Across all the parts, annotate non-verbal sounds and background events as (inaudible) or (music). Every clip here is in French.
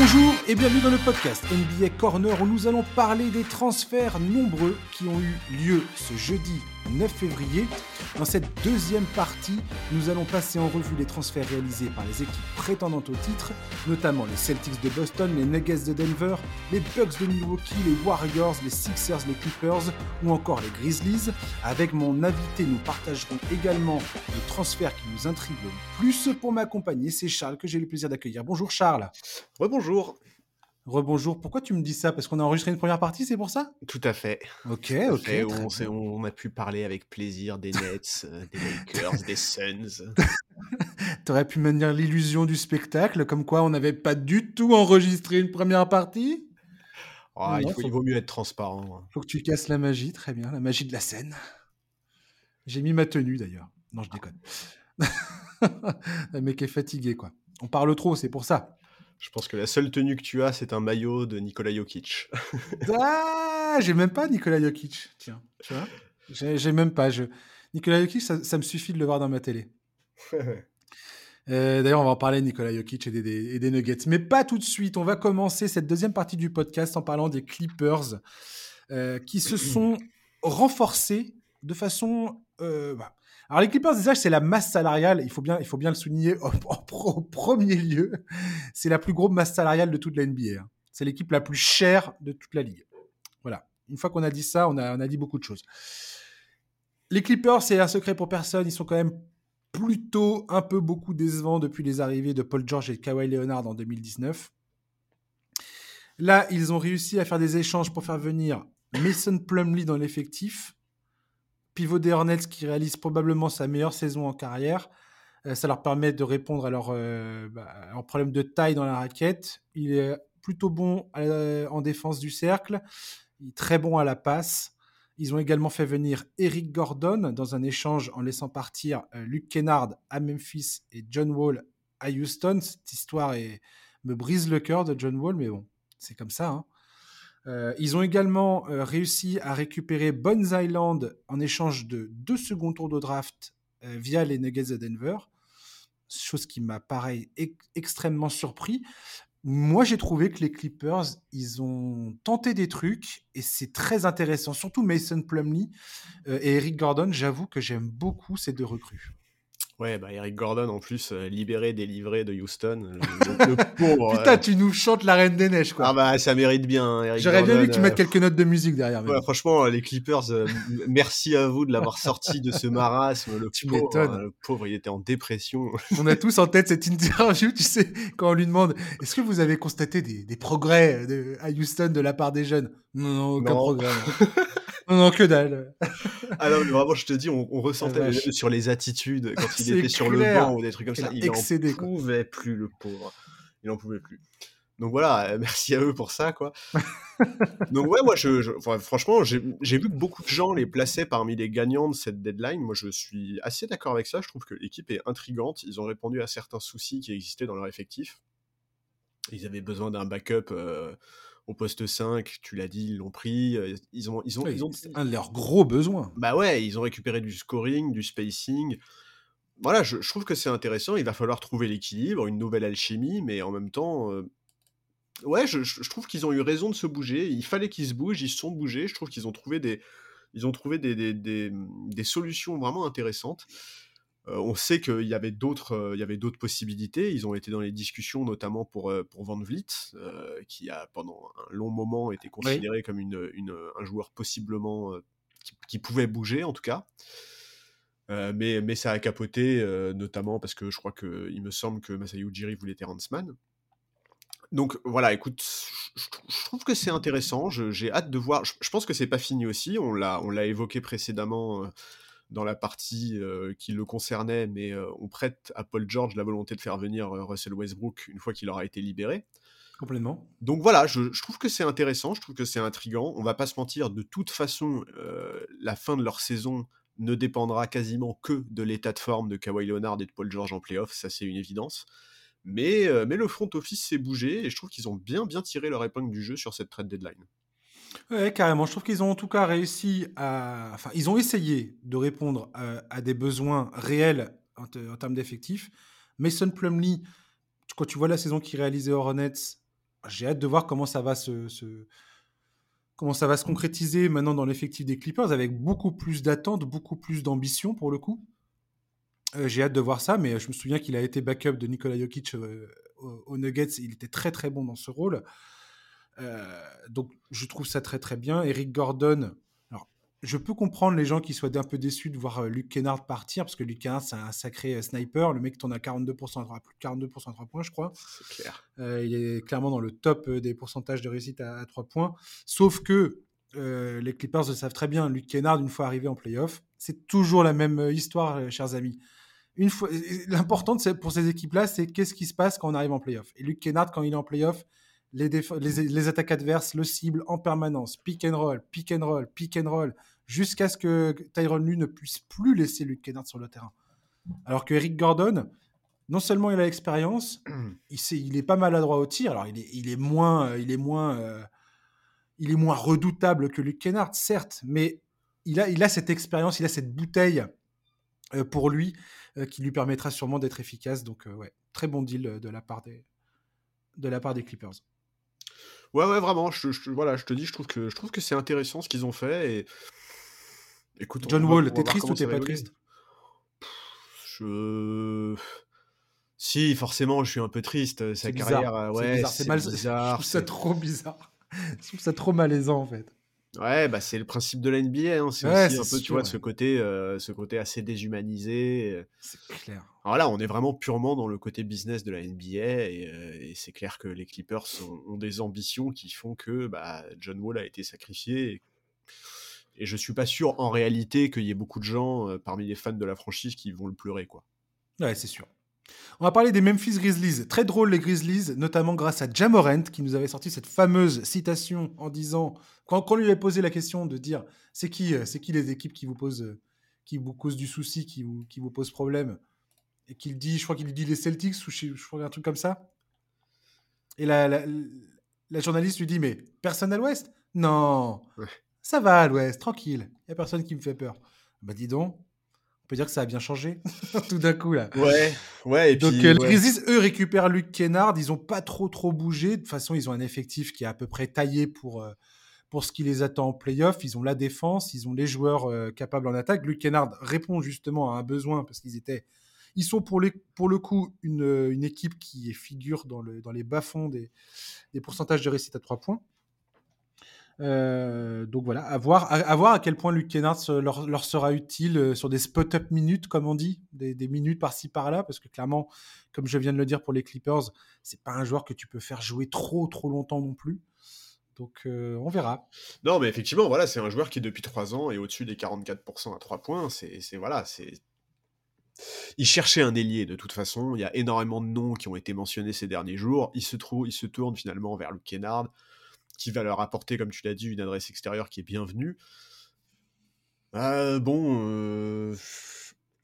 Bonjour et bienvenue dans le podcast NBA Corner où nous allons parler des transferts nombreux qui ont eu lieu ce jeudi 9 février. Dans cette deuxième partie, nous allons passer en revue les transferts réalisés par les équipes prétendantes au titre, notamment les Celtics de Boston, les Nuggets de Denver, les Bucks de Milwaukee, les Warriors, les Sixers, les Clippers ou encore les Grizzlies. Avec mon invité, nous partagerons également le transfert qui nous intrigue le plus. Pour m'accompagner, c'est Charles que j'ai le plaisir d'accueillir. Bonjour Charles. Rebonjour. Rebonjour. Pourquoi tu me dis ça? Parce qu'on a enregistré une première partie, c'est pour ça? Tout à fait. Ok, ok. Fait, on, on, a pu parler avec plaisir des Nets, euh, des (laughs) Lakers, des Suns. (laughs) T'aurais pu maintenir l'illusion du spectacle, comme quoi on n'avait pas du tout enregistré une première partie? Oh, il, faut, il, vaut mieux être transparent. Faut que tu casses la magie, très bien, la magie de la scène. J'ai mis ma tenue d'ailleurs. Non, je déconne. (laughs) le mec est fatigué, quoi. On parle trop, c'est pour ça. Je pense que la seule tenue que tu as, c'est un maillot de Nikola Jokic. (laughs) ah, j'ai même pas Nikola Jokic. Tiens, tu vois? J'ai même pas. Je... Nikola Jokic, ça, me suffit de le voir dans ma télé. (laughs) Euh, d'ailleurs, on va en parler, Nikola Jokic et des, et des, Nuggets. Mais pas tout de suite. On va commencer cette deuxième partie du podcast en parlant des Clippers euh, qui se (clears throat) sont renforcés de façon euh, bah, alors les Clippers, déjà, c'est la masse salariale, il faut bien, il faut bien le souligner en, (laughs) premier lieu. C'est la plus grosse masse salariale de toute la NBA. Hein. C'est l'équipe la plus chère de toute la ligue. Voilà. Une fois qu'on a dit ça, on a, on a dit beaucoup de choses. Les Clippers, c'est un secret pour personne. Ils sont quand même plutôt un peu beaucoup décevants depuis les arrivées de Paul George et de Kawhi Leonard en 2019. Là, ils ont réussi à faire des échanges pour faire venir Mason Plumlee dans l'effectif pivot des Hornets qui réalise probablement sa meilleure saison en carrière. Euh, ça leur permet de répondre à leur, euh, bah, problème de taille dans la raquette. Il est plutôt bon en défense du cercle. Très bon à la passe. Ils ont également fait venir Eric Gordon dans un échange en laissant partir euh, Luke Kennard à Memphis et John Wall à Houston. Cette histoire me brise le cœur de John Wall, mais bon, c'est comme ça. Hein. Euh, ils ont également euh, réussi à récupérer Bones Island en échange de deux seconds tours de draft euh, via les Nuggets de Denver, chose qui m'a pareil extrêmement surpris. Moi, j'ai trouvé que les Clippers, ils ont tenté des trucs et c'est très intéressant. Surtout Mason Plumlee et Eric Gordon. J'avoue que j'aime beaucoup ces deux recrues. Ouais, bah Eric Gordon en plus, euh, libéré, délivré de Houston. (laughs) Putain, euh, tu nous chantes la Reine des Neiges, quoi. Ah bah ça mérite bien, hein, Eric J'aurais bien vu que tu mettes euh, quelques notes de musique derrière. Ouais, franchement, les Clippers, merci à vous de l'avoir sorti de ce marasme. Le (laughs) tu pauvre, le pauvre, il était en dépression. on a tous en tête cette (laughs) interview, tu sais, quand on lui demande est-ce que vous avez constaté des, des progrès de, à Houston de la part des jeunes? Non, non, aucun progrès. Non, non, que dalle. ah non, mais vraiment, je te dis, on, ressentait sur les attitudes quand il était sur le banc ou des trucs comme ça. Il n'en pouvait plus, le pauvre. Il n'en pouvait plus. Donc voilà, (laughs) merci à eux pour ça, quoi. (laughs) Donc ouais, moi, je, franchement, j'ai vu que beaucoup de gens les plaçaient parmi les gagnants de cette deadline. Moi, je suis assez d'accord avec ça. Je trouve que l'équipe est intrigante. Ils ont répondu à certains soucis qui existaient dans leur effectif. Ils avaient besoin d'un backup. Euh, au poste 5, tu l'as dit, ils l'ont pris. Ils ont, ils ont, ils ont... un de leurs gros besoins. Bah ouais, ils ont récupéré du scoring, du spacing. Voilà, je, trouve que c'est intéressant. Il va falloir trouver l'équilibre, une nouvelle alchimie, mais en même temps, euh, ouais, je, je trouve qu'ils ont eu raison de se bouger. Il fallait qu'ils se bougent, ils se sont bougés. Je trouve qu'ils ont trouvé des, ils ont trouvé des, des, des, des solutions vraiment intéressantes. Euh, on sait qu'il y avait d'autres, euh, il y avait d'autres possibilités. Ils ont été dans les discussions, notamment pour euh, pour Van Vliet, qui a pendant un long moment été considéré comme une, un joueur possiblement qui, pouvait bouger en tout cas. mais, mais ça a capoté, notamment parce que je crois que il me semble que Masayu Ujiri voulait Terrence Mann. Donc voilà, écoute, je, trouve que c'est intéressant. J'ai hâte de voir. Je, pense que c'est pas fini aussi. On l'a, on l'a évoqué précédemment dans la partie euh, qui le concernait, mais euh, on prête à Paul George la volonté de faire venir euh, Russell Westbrook une fois qu'il aura été libéré. Complètement. Donc voilà, je, trouve que c'est intéressant, je trouve que c'est intrigant. On va pas se mentir, de toute façon, la fin de leur saison ne dépendra quasiment que de l'état de forme de Kawhi Leonard et de Paul George en playoff, ça c'est une évidence. Mais, mais le front office s'est bougé et je trouve qu'ils ont bien bien tiré leur épingle du jeu sur cette trade deadline. Ouais, carrément. Je trouve qu'ils ont en tout cas réussi à. Enfin, ils ont essayé de répondre à, des besoins réels en, termes d'effectifs. Mason Plumlee, quand tu vois la saison qu'il réalisait au Hornets, j'ai hâte de voir comment ça va se, comment ça va se concrétiser maintenant dans l'effectif des Clippers avec beaucoup plus d'attentes, beaucoup plus d'ambition pour le coup. Euh, j'ai hâte de voir ça, mais je me souviens qu'il a été backup de Nikola Jokic euh, aux Nuggets. Il était très très bon dans ce rôle. Euh, donc je trouve ça très très bien. Eric Gordon, je peux comprendre les gens qui soient un peu déçus de voir euh, Luke Kennard partir, parce que Luke Kennard, c'est un sacré euh, sniper. Le mec tourne à 42% à 3, plus de 42% à 3 points, je crois. C'est clair. Euh, il est clairement dans le top des pourcentages de réussite à, 3 points. Sauf que les Clippers le savent très bien. Luke Kennard, une fois arrivé en playoff, c'est toujours la même histoire, chers amis. Une fois, l'important pour ces équipes-là, c'est qu'est-ce qui se passe quand on arrive en playoff. Et Luke Kennard, quand il est en playoff, les, les, attaques adverses le ciblent en permanence. Pick and roll, pick and roll, pick and roll jusqu'à ce que Tyron Lue ne puisse plus laisser Luke Kennard sur le terrain. Alors que Eric Gordon, non seulement il a l'expérience, (clears throat) il, il est pas maladroit au tir. Alors il est, il est moins, il est moins, euh, il est moins redoutable que Luke Kennard, certes, mais il a, il a cette expérience, il a cette bouteille euh, pour lui euh, qui lui permettra sûrement d'être efficace. Donc ouais, très bon deal de la part des, de la part des Clippers. Ouais, ouais, vraiment. Je, voilà, je te dis, je trouve que je trouve que c'est intéressant ce qu'ils ont fait et Écoute, John Wall, t'es triste ou t'es pas triste? Je. Si, forcément, je suis un peu triste. Sa carrière, euh, ouais, c'est bizarre. (laughs) bizarre. Je trouve ça trop bizarre. je trouve ça trop malaisant en fait. Ouais, bah c'est le principe de la NBA. Hein. C'est aussi un peu, tu vois, ce côté, euh, ce côté assez déshumanisé. C'est clair. Alors là, on est vraiment purement dans le côté business de la NBA et, euh, c'est clair que les Clippers ont, des ambitions qui font que bah, John Wall a été sacrifié. Et je suis pas sûr en réalité qu'il y ait beaucoup de gens euh, parmi les fans de la franchise qui vont le pleurer. quoi. Ouais, c'est sûr. On va parler des Memphis Grizzlies. Très drôle les Grizzlies, notamment grâce à Jamorant qui nous avait sorti cette fameuse citation en disant, quand, on lui avait posé la question de dire c'est qui, euh, c'est qui les équipes qui vous posent, qui vous causent du souci, qui vous, qui vous posent problème, et qu'il dit, je crois qu'il dit les Celtics ou je, je crois un truc comme ça. Et la, la, journaliste lui dit mais personne à l'Ouest? Non. Ça va à l'ouest, tranquille. Il n'y a personne qui me fait peur. Bah dis donc, on peut dire que ça a bien changé (laughs) tout d'un coup là. Ouais, ouais. Et donc euh, les Grizzlies, eux, récupèrent Luc Kennard. Ils n'ont pas trop trop bougé. De toute façon, ils ont un effectif qui est à peu près taillé pour, euh, pour ce qui les attend en playoff. Ils ont la défense, ils ont les joueurs euh, capables en attaque. Luc Kennard répond justement à un besoin parce qu'ils étaient... Ils sont pour, le coup une, équipe qui figure dans, le, dans les bas-fonds des, pourcentages de réussite à 3 points. Euh, donc voilà, à voir, à, quel point Luke Kennard leur, sera utile euh, sur des spot-up minutes, comme on dit, des, des minutes par-ci par-là, parce que clairement, comme je viens de le dire pour les Clippers, c'est pas un joueur que tu peux faire jouer trop trop longtemps non plus. Donc euh, on verra. Non, mais effectivement, voilà, c'est un joueur qui depuis 3 ans est au-dessus des 44% à 3 points. C'est voilà, c'est il cherchait un ailier de toute façon. Il y a énormément de noms qui ont été mentionnés ces derniers jours. Il se, trouve, il se tourne finalement vers Luke Kennard qui va leur apporter, comme tu l'as dit, une adresse extérieure qui est bienvenue. Euh, bon, euh,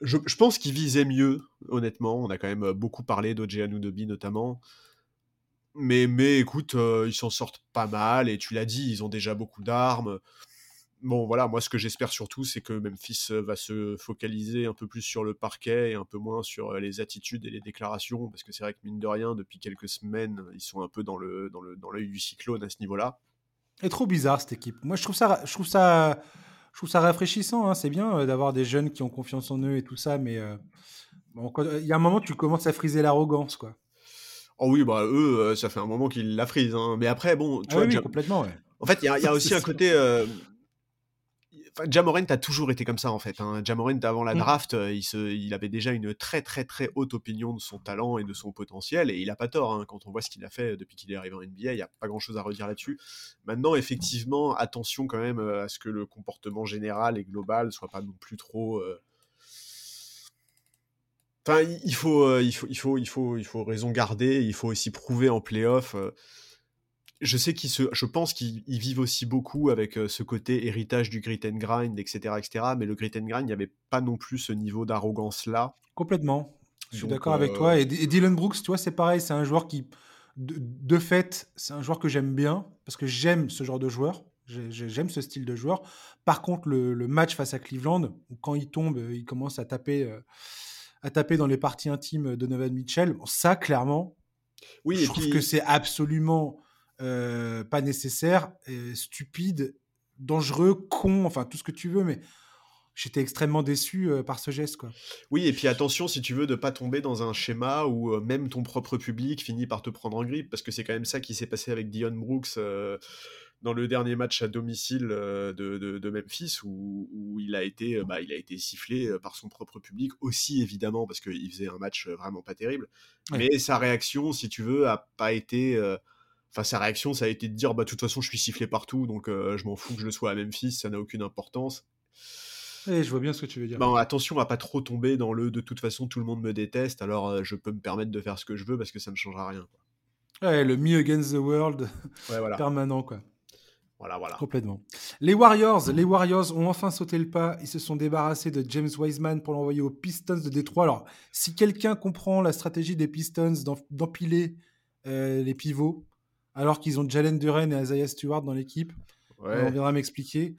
je, pense qu'ils visaient mieux, honnêtement. On a quand même beaucoup parlé d'Oje Anunobi notamment. Mais, mais écoute, euh, ils s'en sortent pas mal, et tu l'as dit, ils ont déjà beaucoup d'armes bon, voilà, moi, ce que j'espère surtout, c'est que Memphis euh, va se focaliser un peu plus sur le parquet et un peu moins sur euh, les attitudes et les déclarations, parce que c'est vrai que, mine de rien, depuis quelques semaines, ils sont un peu dans le dans le dans l'œil du cyclone à ce niveau-là. Et trop bizarre cette équipe. Moi, je trouve ça, je trouve ça, je trouve ça rafraîchissant. Hein. C'est bien euh, d'avoir des jeunes qui ont confiance en eux et tout ça, mais il y a un moment, tu commences à friser l'arrogance, quoi. Oh oui, bah eux, ça fait un moment qu'ils la frisent. Hein. Mais après, bon, tu ah vois, oui, complètement. Ouais. En fait, il y, a (laughs) aussi un côté. Jamorant a toujours été comme ça en fait. Hein. Jamorant avant la mmh. draft, euh, il, se, il, avait déjà une très très très haute opinion de son talent et de son potentiel et il a pas tort hein. quand on voit ce qu'il a fait depuis qu'il est arrivé en NBA. Il n'y a pas grand chose à redire là-dessus. Maintenant, effectivement, attention quand même euh, à ce que le comportement général et global soit pas non plus trop. Euh, enfin, il faut, il faut, il faut, il faut, il faut raison garder. Il faut aussi prouver en playoff je sais qu'ils se, je pense qu'ils vivent aussi beaucoup avec euh, ce côté héritage du grit and grind, etc., etc. Mais le grit and grind, il n'y avait pas non plus ce niveau d'arrogance là. Complètement. Je suis d'accord avec toi. Et, Dylan Brooks, tu vois, c'est pareil. C'est un joueur qui, de, fait, c'est un joueur que j'aime bien parce que j'aime ce genre de joueur. J'aime ce style de joueur. Par contre, le, match face à Cleveland, où quand il tombe, il commence à taper, euh, à taper dans les parties intimes de Donovan Mitchell. ça, clairement, oui, je trouve que c'est absolument pas nécessaire, stupide, dangereux, con, enfin tout ce que tu veux, mais j'étais extrêmement déçu par ce geste. Quoi. Oui, et puis attention, si tu veux, de pas tomber dans un schéma où même ton propre public finit par te prendre en grippe, parce que c'est quand même ça qui s'est passé avec Dion Brooks dans le dernier match à domicile de, de, Memphis, où, il, a été, bah, il a été sifflé par son propre public, aussi évidemment, parce qu'il faisait un match vraiment pas terrible. Mais sa réaction, si tu veux, a pas été... Enfin, sa réaction, ça a été de dire, bah, de toute façon, je suis sifflé partout, donc je m'en fous que je le sois à Memphis, ça n'a aucune importance. Eh, je vois bien ce que tu veux dire. Bon, attention à pas trop tomber dans le de toute façon tout le monde me déteste, alors euh, je peux me permettre de faire ce que je veux parce que ça ne changera rien. Ouais, le me against the world (laughs) permanent quoi. Voilà, voilà. Complètement. Les Warriors, les Warriors ont enfin sauté le pas. Ils se sont débarrassés de James Wiseman pour l'envoyer aux Pistons de Détroit. Alors, si quelqu'un comprend la stratégie des Pistons d'empiler euh, les pivots, alors qu'ils ont Jalen Duren et Isaiah Stewart dans l'équipe, on viendra m'expliquer.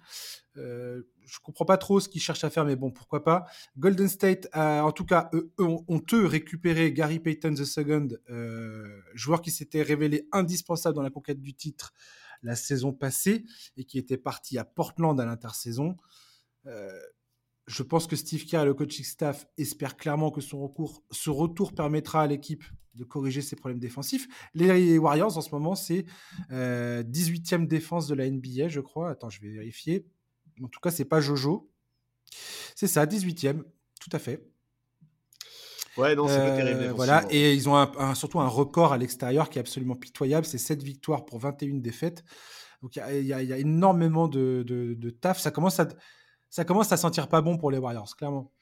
Euh, je comprends pas trop ce qu'ils cherchent à faire, mais bon, pourquoi pas. Golden State, a, en tout cas, eux, ont, eux récupéré Gary Payton II, euh, joueur qui s'était révélé indispensable dans la conquête du titre la saison passée et qui était parti à Portland à l'intersaison. Euh, je pense que Steve Kerr et le coaching staff espèrent clairement que son recours, ce retour permettra à l'équipe de corriger ses problèmes défensifs. Les Warriors, en ce moment, c'est 18e défense de la NBA, je crois. Attends, je vais vérifier. En tout cas, c'est pas Jojo. C'est ça, 18e, tout à fait. Ouais, non, c'est pas terrible. Euh, voilà, et ils ont surtout un record à l'extérieur qui est absolument pitoyable. C'est 7 victoires pour 21 défaites. Donc il y, a énormément de, taf. Ça commence, à, ça commence à sentir pas bon pour les Warriors, clairement.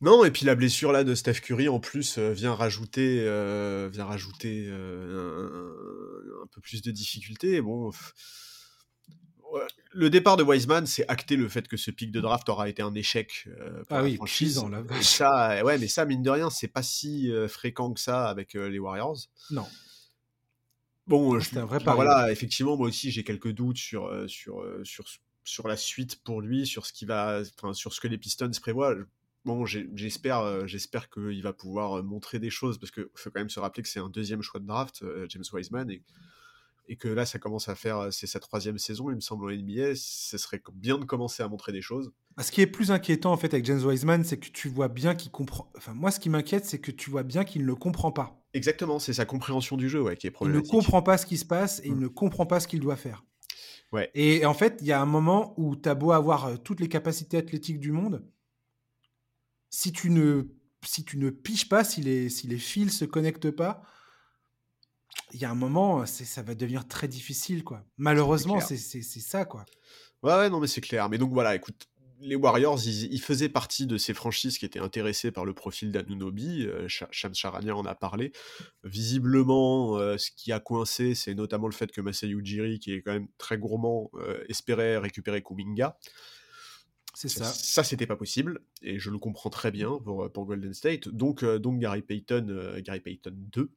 Non, et puis la blessure là de Steph Curry en plus euh, vient rajouter, euh, vient rajouter un, un, peu plus de difficultés. Bon, le départ de Wiseman, c'est acter le fait que ce pic de draft aura été un échec. Euh, ah oui, franchise. Ans, ça, ouais, mais ça, mine de rien, c'est pas si euh, fréquent que ça avec euh, les Warriors. Non. Bon, je, un vrai voilà, effectivement, moi aussi, j'ai quelques doutes sur, sur, sur, sur la suite pour lui, sur ce qui va, sur ce que les Pistons prévoient. Bon, j'espère, j'espère qu'il va pouvoir montrer des choses parce qu'il faut quand même se rappeler que c'est un deuxième choix de draft, James Wiseman, et et que là ça commence à faire, euh, c'est sa troisième saison, il me semble, en NBA, ce serait bien de commencer à montrer des choses. Bah, ce qui est plus inquiétant en fait avec James Wiseman, c'est que tu vois bien qu'il comprend. Enfin, moi, ce qui m'inquiète, c'est que tu vois bien qu'il ne le comprend pas. Exactement, c'est sa compréhension du jeu ouais, qui est problématique. Il ne comprend pas ce qui se passe et il mmh. ne comprend pas ce qu'il doit faire. Ouais. Et en fait, il y a un moment où tu as beau avoir euh, toutes les capacités athlétiques du monde, si tu ne, si tu ne piches pas, si les, si les fils se connectent pas, il y a un moment, ça va devenir très difficile, quoi. Malheureusement, c'est ça, quoi. Ouais, ouais, non, mais c'est clair. Mais donc voilà, écoute, les Warriors, ils, faisaient partie de ces franchises qui étaient intéressées par le profil d'Anunobi. Euh, Shams Charania en a parlé. Visiblement, euh, ce qui a coincé, c'est notamment le fait que Masai Ujiri, qui est quand même très gourmand, euh, espérait récupérer Kuminga. C'est ça. Ça, c'était pas possible, et je le comprends très bien pour, pour Golden State. Donc, euh, donc Gary Payton, euh, Gary Payton 2,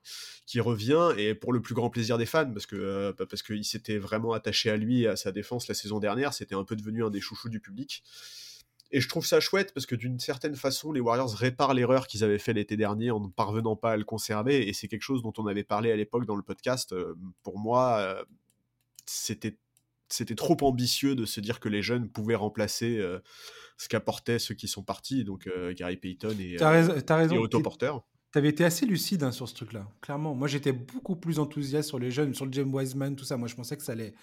qui revient, et pour le plus grand plaisir des fans, parce que euh, parce qu'il s'était vraiment attaché à lui et à sa défense la saison dernière, c'était un peu devenu un des chouchous du public. Et je trouve ça chouette parce que d'une certaine façon, les Warriors réparent l'erreur qu'ils avaient fait l'été dernier en ne parvenant pas à le conserver. Et c'est quelque chose dont on avait parlé à l'époque dans le podcast. Pour moi, c'était c'était trop ambitieux de se dire que les jeunes pouvaient remplacer euh, ce qu'apportaient ceux qui sont partis, donc euh, Gary Payton et, as raison, as raison, Otto Porter. Tu avais été assez lucide hein, sur ce truc-là, clairement. Moi, j'étais beaucoup plus enthousiaste sur les jeunes, sur le James Wiseman, tout ça. Moi, je pensais que ça allait.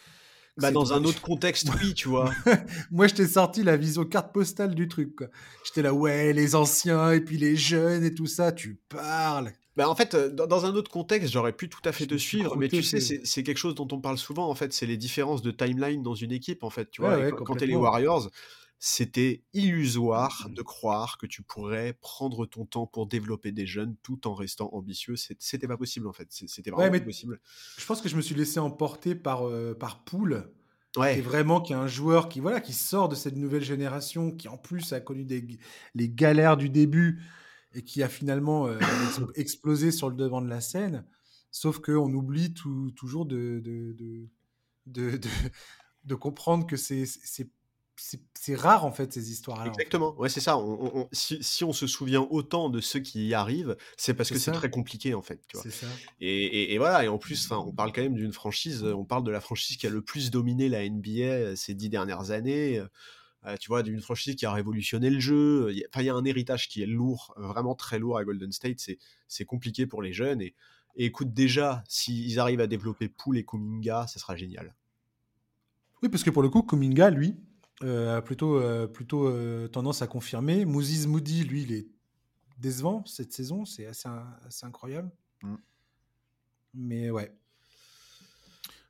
Bah, dans un autre contexte, oui, tu vois. (laughs) Moi, je t'ai sorti la vision carte postale du truc. J'étais là, ouais, les anciens et puis les jeunes et tout ça, tu parles. Bah en fait, dans, un autre contexte, j'aurais pu tout à fait te suivre, mais tu sais, c'est quelque chose dont on parle souvent, en fait, c'est les différences de timeline dans une équipe, en fait, tu vois. quand tu es les Warriors, c'était illusoire de croire que tu pourrais prendre ton temps pour développer des jeunes tout en restant ambitieux. C'était pas possible, en fait. C'était vraiment pas possible. Je pense que je me suis laissé emporter par, euh, par Poole. Ouais. vraiment qui est un joueur qui voilà qui sort de cette nouvelle génération qui en plus a connu des, les galères du début et qui a finalement euh, (coughs) explosé sur le devant de la scène. Sauf qu'on oublie toujours de, de, de, de, comprendre que c'est c'est rare en fait ces histoires-là. Exactement, ouais, c'est ça. si, on se souvient autant de ceux qui y arrivent, c'est parce que c'est très compliqué en fait. Tu vois. Ça. Et, voilà, et en plus, on parle quand même d'une franchise, on parle de la franchise qui a le plus dominé la NBA euh, ces dix dernières années. Euh, tu vois, d'une franchise qui a révolutionné le jeu. Il y, a un héritage qui est lourd, vraiment très lourd à Golden State. C'est compliqué pour les jeunes. Et, écoute, déjà, s'ils arrivent à développer Pool et Kuminga, ça sera génial. Oui, parce que pour le coup, Kuminga, lui, euh, a plutôt, euh, plutôt euh, tendance à confirmer. Moses Moody, lui, il est décevant cette saison, c'est assez, incroyable. Mm. Mais ouais.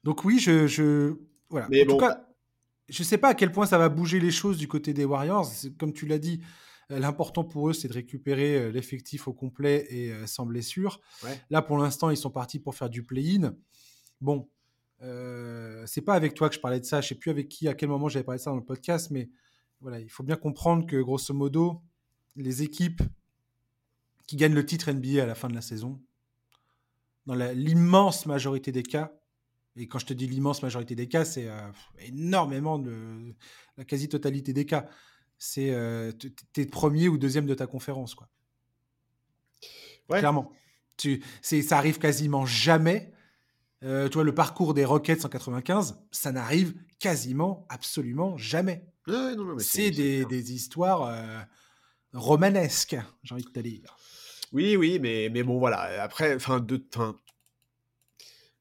Donc oui, je, je voilà. Mais en tout cas, je sais pas à quel point ça va bouger les choses du côté des Warriors. Comme tu l'as dit, l'important pour eux, c'est de récupérer l'effectif au complet et sans blessure. Là, pour l'instant, ils sont partis pour faire du play-in. Bon, euh, c'est pas avec toi que je parlais de ça, je sais plus avec qui, à quel moment j'avais parlé de ça dans le podcast, mais voilà, il faut bien comprendre que grosso modo, les équipes qui gagnent le titre NBA à la fin de la saison, dans l'immense majorité des cas, et quand je te dis l'immense majorité des cas, c'est euh, énormément de la quasi-totalité des cas. C'est euh, t'es premier ou deuxième de ta conférence, quoi. Clairement. Tu, ça arrive quasiment jamais euh, tu vois, le parcours des Rockets en 95, ça n'arrive quasiment, absolument jamais. c'est des, histoires euh, romanesques, j'ai envie de te dire. Oui, oui, mais, mais bon, voilà. Après, enfin, de,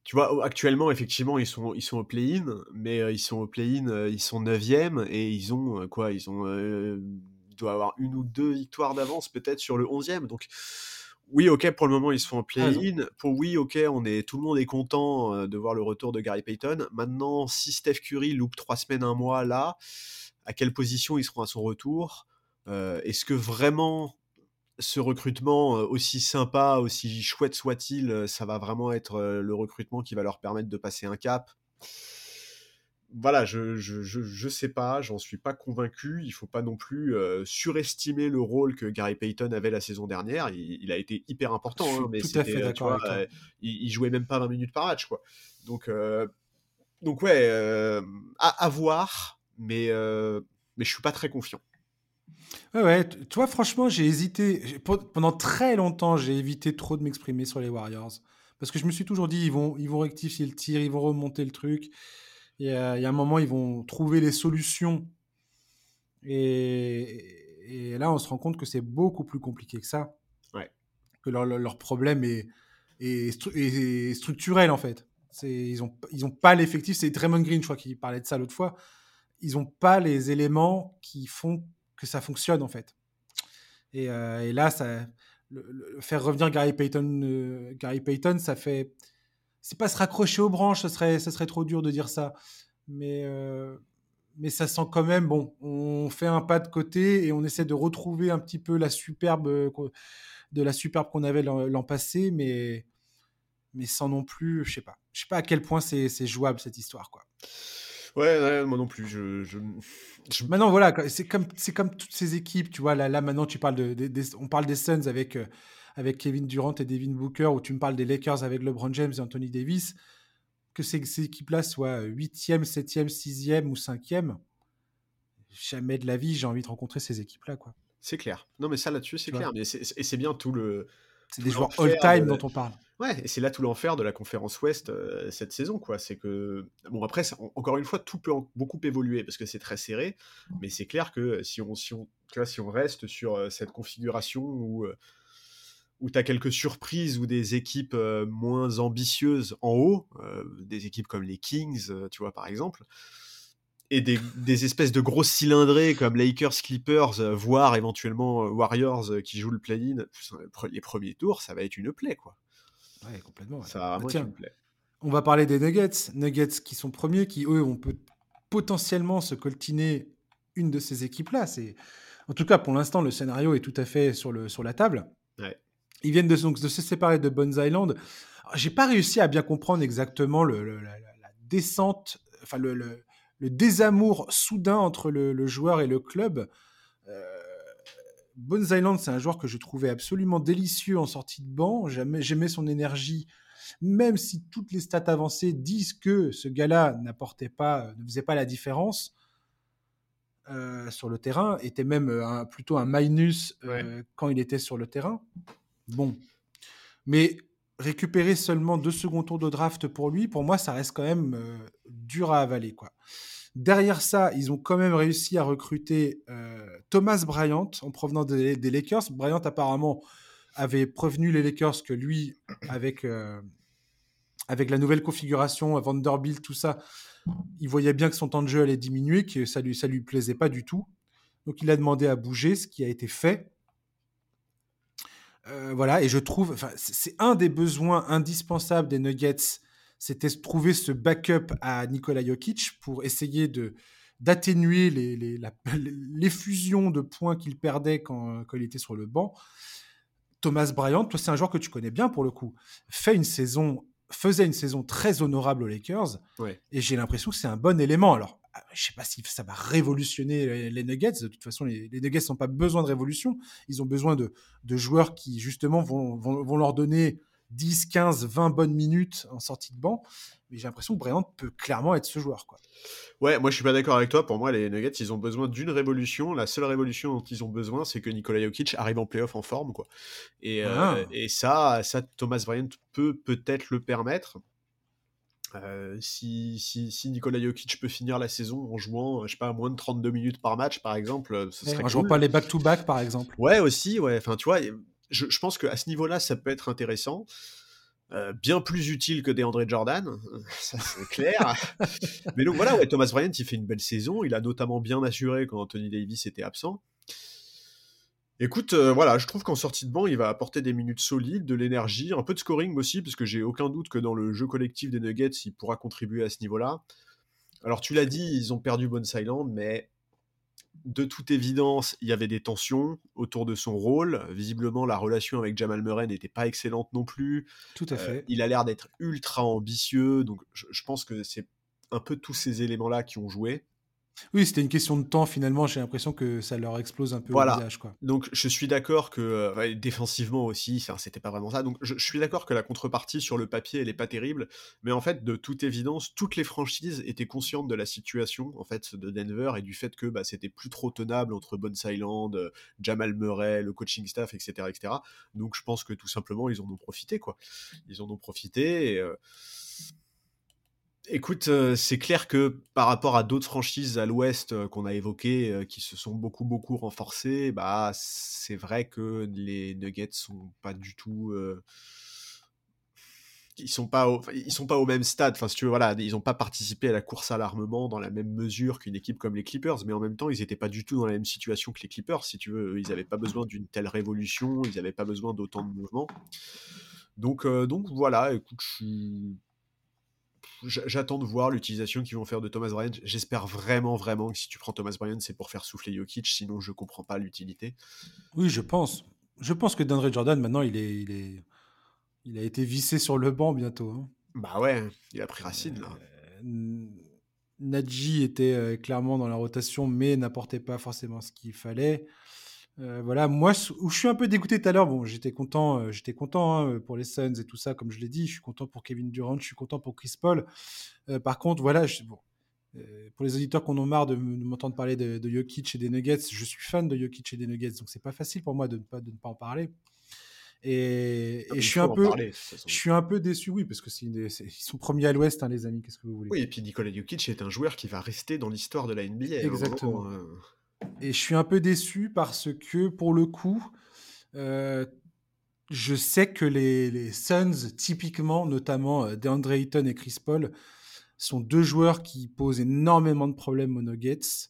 tu vois, actuellement, effectivement, ils sont, ils sont au play-in, mais euh, ils sont au play-in, ils sont 9e et ils ont quoi Ils ont, doivent avoir une ou deux victoires d'avance peut-être sur le 11e. Donc, oui, ok, pour le moment, ils se font play-in. Pour oui, ok, on est, tout le monde est content euh, de voir le retour de Gary Payton. Maintenant, si Steph Curry loupe trois semaines, un mois là, à quelle position ils seront à son retour euh, Est-ce que vraiment ce recrutement, aussi sympa, aussi chouette soit-il, ça va vraiment être le recrutement qui va leur permettre de passer un cap? Voilà, je, je, je, sais pas, j'en suis pas convaincu. Il faut pas non plus euh, surestimer le rôle que Gary Payton avait la saison dernière. Il, a été hyper important, hein, mais tout à fait. Euh, il, jouait même pas 20 minutes par match, quoi. Donc, euh, donc ouais, à, voir, mais mais je suis pas très confiant. Ouais, ouais. Toi, franchement, j'ai hésité. Pendant très longtemps, j'ai évité trop de m'exprimer sur les Warriors. Parce que je me suis toujours dit, ils vont, ils vont rectifier le tir, ils vont remonter le truc. Il y, a, un moment, ils vont trouver les solutions. Et, là, on se rend compte que c'est beaucoup plus compliqué que ça. Que leur, problème est, est, structurel, en fait. Ils n'ont ils ont pas l'effectif. C'est Draymond Green, je crois, qui parlait de ça l'autre fois. Ils n'ont pas les éléments qui font que ça fonctionne, en fait. Et, euh, là, ça, faire revenir Gary Payton, euh, Gary Payton, ça fait c'est pas se raccrocher aux branches, ce serait, ça serait trop dur de dire ça. Mais, euh, mais ça sent quand même, bon, on fait un pas de côté et on essaie de retrouver un petit peu la superbe, de la superbe qu'on avait l'an passé, mais, mais sans non plus, je sais pas. Je sais pas à quel point c'est jouable cette histoire, quoi. Ouais, moi non plus. Je, Maintenant, voilà, c'est comme, comme toutes ces équipes, tu vois. Là, là maintenant, tu parles de, on parle des Suns avec, euh, avec Kevin Durant et Devin Booker, ou tu me parles des Lakers avec LeBron James et Anthony Davis, que ces, ces équipes-là soient 8e, 7e, 6e ou 5e, jamais de la vie, j'ai envie de rencontrer ces équipes-là. quoi. C'est clair. Non, mais ça là-dessus, c'est clair. Mais et c'est bien tout le. C'est des joueurs all-time dont on parle. Ouais, et c'est là tout l'enfer de la conférence Ouest euh, cette saison, quoi. C'est que bon après, encore une fois, tout peut beaucoup évoluer parce que c'est très serré, mais c'est clair que si on si on tu vois, si on reste sur euh, cette configuration où euh, où tu as quelques surprises ou des équipes euh, moins ambitieuses en haut, euh, des équipes comme les Kings, euh, tu vois, par exemple, et des, des, espèces de grosses cylindrées comme Lakers, Clippers, voire éventuellement Warriors qui jouent le play-in, les premiers tours, ça va être une plaie, quoi. Ouais, complètement. Ça va bah, une plaie. On va parler des Nuggets. Nuggets qui sont premiers, qui eux, on peut potentiellement se coltiner une de ces équipes-là. C'est, en tout cas, pour l'instant, le scénario est tout à fait sur, le, sur la table. Ouais. Ils viennent de, donc, de se séparer de Bones Island. J'ai pas réussi à bien comprendre exactement le, la, descente, enfin le, le, désamour soudain entre le, joueur et le club. Euh, Bones Island, c'est un joueur que je trouvais absolument délicieux en sortie de banc. J'aimais son énergie, même si toutes les stats avancées disent que ce gars-là n'apportait pas, ne faisait pas la différence. sur le terrain, était même plutôt un minus Ouais. quand il était sur le terrain. Bon. Mais récupérer seulement deux seconds tours de draft pour lui, pour moi, ça reste quand même dur à avaler. Quoi. Derrière ça, ils ont quand même réussi à recruter Thomas Bryant en provenance des, Lakers. Bryant, apparemment, avait prévenu les Lakers que lui, avec, avec la nouvelle configuration, Vanderbilt, tout ça, il voyait bien que son temps de jeu allait diminuer, que ça lui, ça lui plaisait pas du tout. Donc il a demandé à bouger, ce qui a été fait. Euh, voilà, et je trouve, c'est un des besoins indispensables des Nuggets, c'était de trouver ce backup à Nikola Jokic pour essayer de d'atténuer l'effusion les, les, (laughs) de points qu'il perdait quand, quand, il était sur le banc. Thomas Bryant, toi c'est un joueur que tu connais bien pour le coup, fait une saison, faisait une saison très honorable aux Lakers, ouais. et j'ai l'impression que c'est un bon élément. Alors je sais pas si ça va révolutionner les Nuggets. De toute façon, les, les Nuggets n'ont pas besoin de révolution. Ils ont besoin de, de joueurs qui, justement, vont, vont, vont, leur donner 10, 15, 20 bonnes minutes en sortie de banc. Mais j'ai l'impression que Bryant peut clairement être ce joueur. Quoi. Ouais, moi je suis pas d'accord avec toi. Pour moi, les Nuggets, ils ont besoin d'une révolution. La seule révolution dont ils ont besoin, c'est que Nikola Jokic arrive en playoff en forme. Quoi. Et, Ah. euh, et ça, ça, Thomas Bryant peut peut-être le permettre. Euh, si, si, si Nikola Jokic peut finir la saison en jouant, je sais pas, moins de 32 minutes par match, par exemple, ce serait en cool. jouant pas les back-to-back, par exemple. Ouais, aussi, ouais. Enfin, tu vois, je, je pense qu'à ce niveau-là, ça peut être intéressant. Euh, bien plus utile que DeAndre Jordan, (laughs) ça c'est clair. (laughs) Mais donc voilà, ouais, Thomas Bryant, il fait une belle saison. Il a notamment bien assuré quand Anthony Davis était absent. Écoute, euh, voilà, je trouve qu'en sortie de banc, il va apporter des minutes solides, de l'énergie, un peu de scoring aussi, parce que j'ai aucun doute que dans le jeu collectif des Nuggets, il pourra contribuer à ce niveau-là. Alors tu l'as dit, ils ont perdu Bones Island, mais de toute évidence, il y avait des tensions autour de son rôle. Visiblement, la relation avec Jamal Murray n'était pas excellente non plus. Tout à fait. Euh, il a l'air d'être ultra ambitieux, donc je, je pense que c'est un peu tous ces éléments-là qui ont joué. Oui, c'était une question de temps finalement. J'ai l'impression que ça leur explose un peu voilà. au visage. Quoi. Donc je suis d'accord que euh, défensivement aussi, c'était pas vraiment ça. Donc je, je suis d'accord que la contrepartie sur le papier, elle est pas terrible, mais en fait, de toute évidence, toutes les franchises étaient conscientes de la situation en fait de Denver et du fait que bah, c'était plus trop tenable entre Bones Island, euh, Jamal Murray, le coaching staff, etc., etc. Donc je pense que tout simplement ils en ont profité quoi. Ils en ont profité. Et, euh, Écoute, euh, c'est clair que par rapport à d'autres franchises à l'Ouest euh, qu'on a évoquées, euh, qui se sont beaucoup beaucoup renforcées, bah c'est vrai que les Nuggets sont pas du tout, ils sont sont pas au même stade. Enfin, si tu veux, ils n'ont pas participé à la course à l'armement dans la même mesure qu'une équipe comme les Clippers, mais en même temps, ils n'étaient pas du tout dans la même situation que les Clippers. Si tu veux, ils n'avaient pas besoin d'une telle révolution, ils n'avaient pas besoin d'autant de mouvements. Donc, donc voilà. Écoute, je suis J'attends de voir l'utilisation qu'ils vont faire de Thomas Bryant. J'espère vraiment, vraiment que si tu prends Thomas Bryant, c'est pour faire souffler Jokic, sinon je comprends pas l'utilité. Oui, je pense. Je pense que DeAndre Jordan, maintenant, il est, il est, il a été vissé sur le banc bientôt. Hein. Bah ouais, il a pris racine là. Euh, Nadji était euh, clairement dans la rotation, mais n'apportait pas forcément ce qu'il fallait. Euh, voilà, moi, où je suis un peu dégoûté tout à l'heure, bon, j'étais content, euh, j'étais content hein, pour les Suns et tout ça, comme je l'ai dit, je suis content pour Kevin Durant, je suis content pour Chris Paul. Euh, par contre, voilà, je, bon, euh, pour les auditeurs qu'on en marre de, m'entendre parler de, de, Jokic et des Nuggets, je suis fan de Jokic et des Nuggets, donc c'est pas facile pour moi de ne pas, de ne pas en parler. Et, et je suis un peu, parler, je suis un peu déçu, oui, parce que c'est une, ils sont premiers à l'Ouest, hein, les amis. Qu'est-ce que vous voulez? Oui, et puis Nikola Jokic est un joueur qui va rester dans l'histoire de la NBA. Exactement. Vraiment, euh... Et je suis un peu déçu parce que, pour le coup, euh, je sais que les, Suns, typiquement, notamment euh, DeAndre Ayton et Chris Paul, sont deux joueurs qui posent énormément de problèmes aux Nuggets.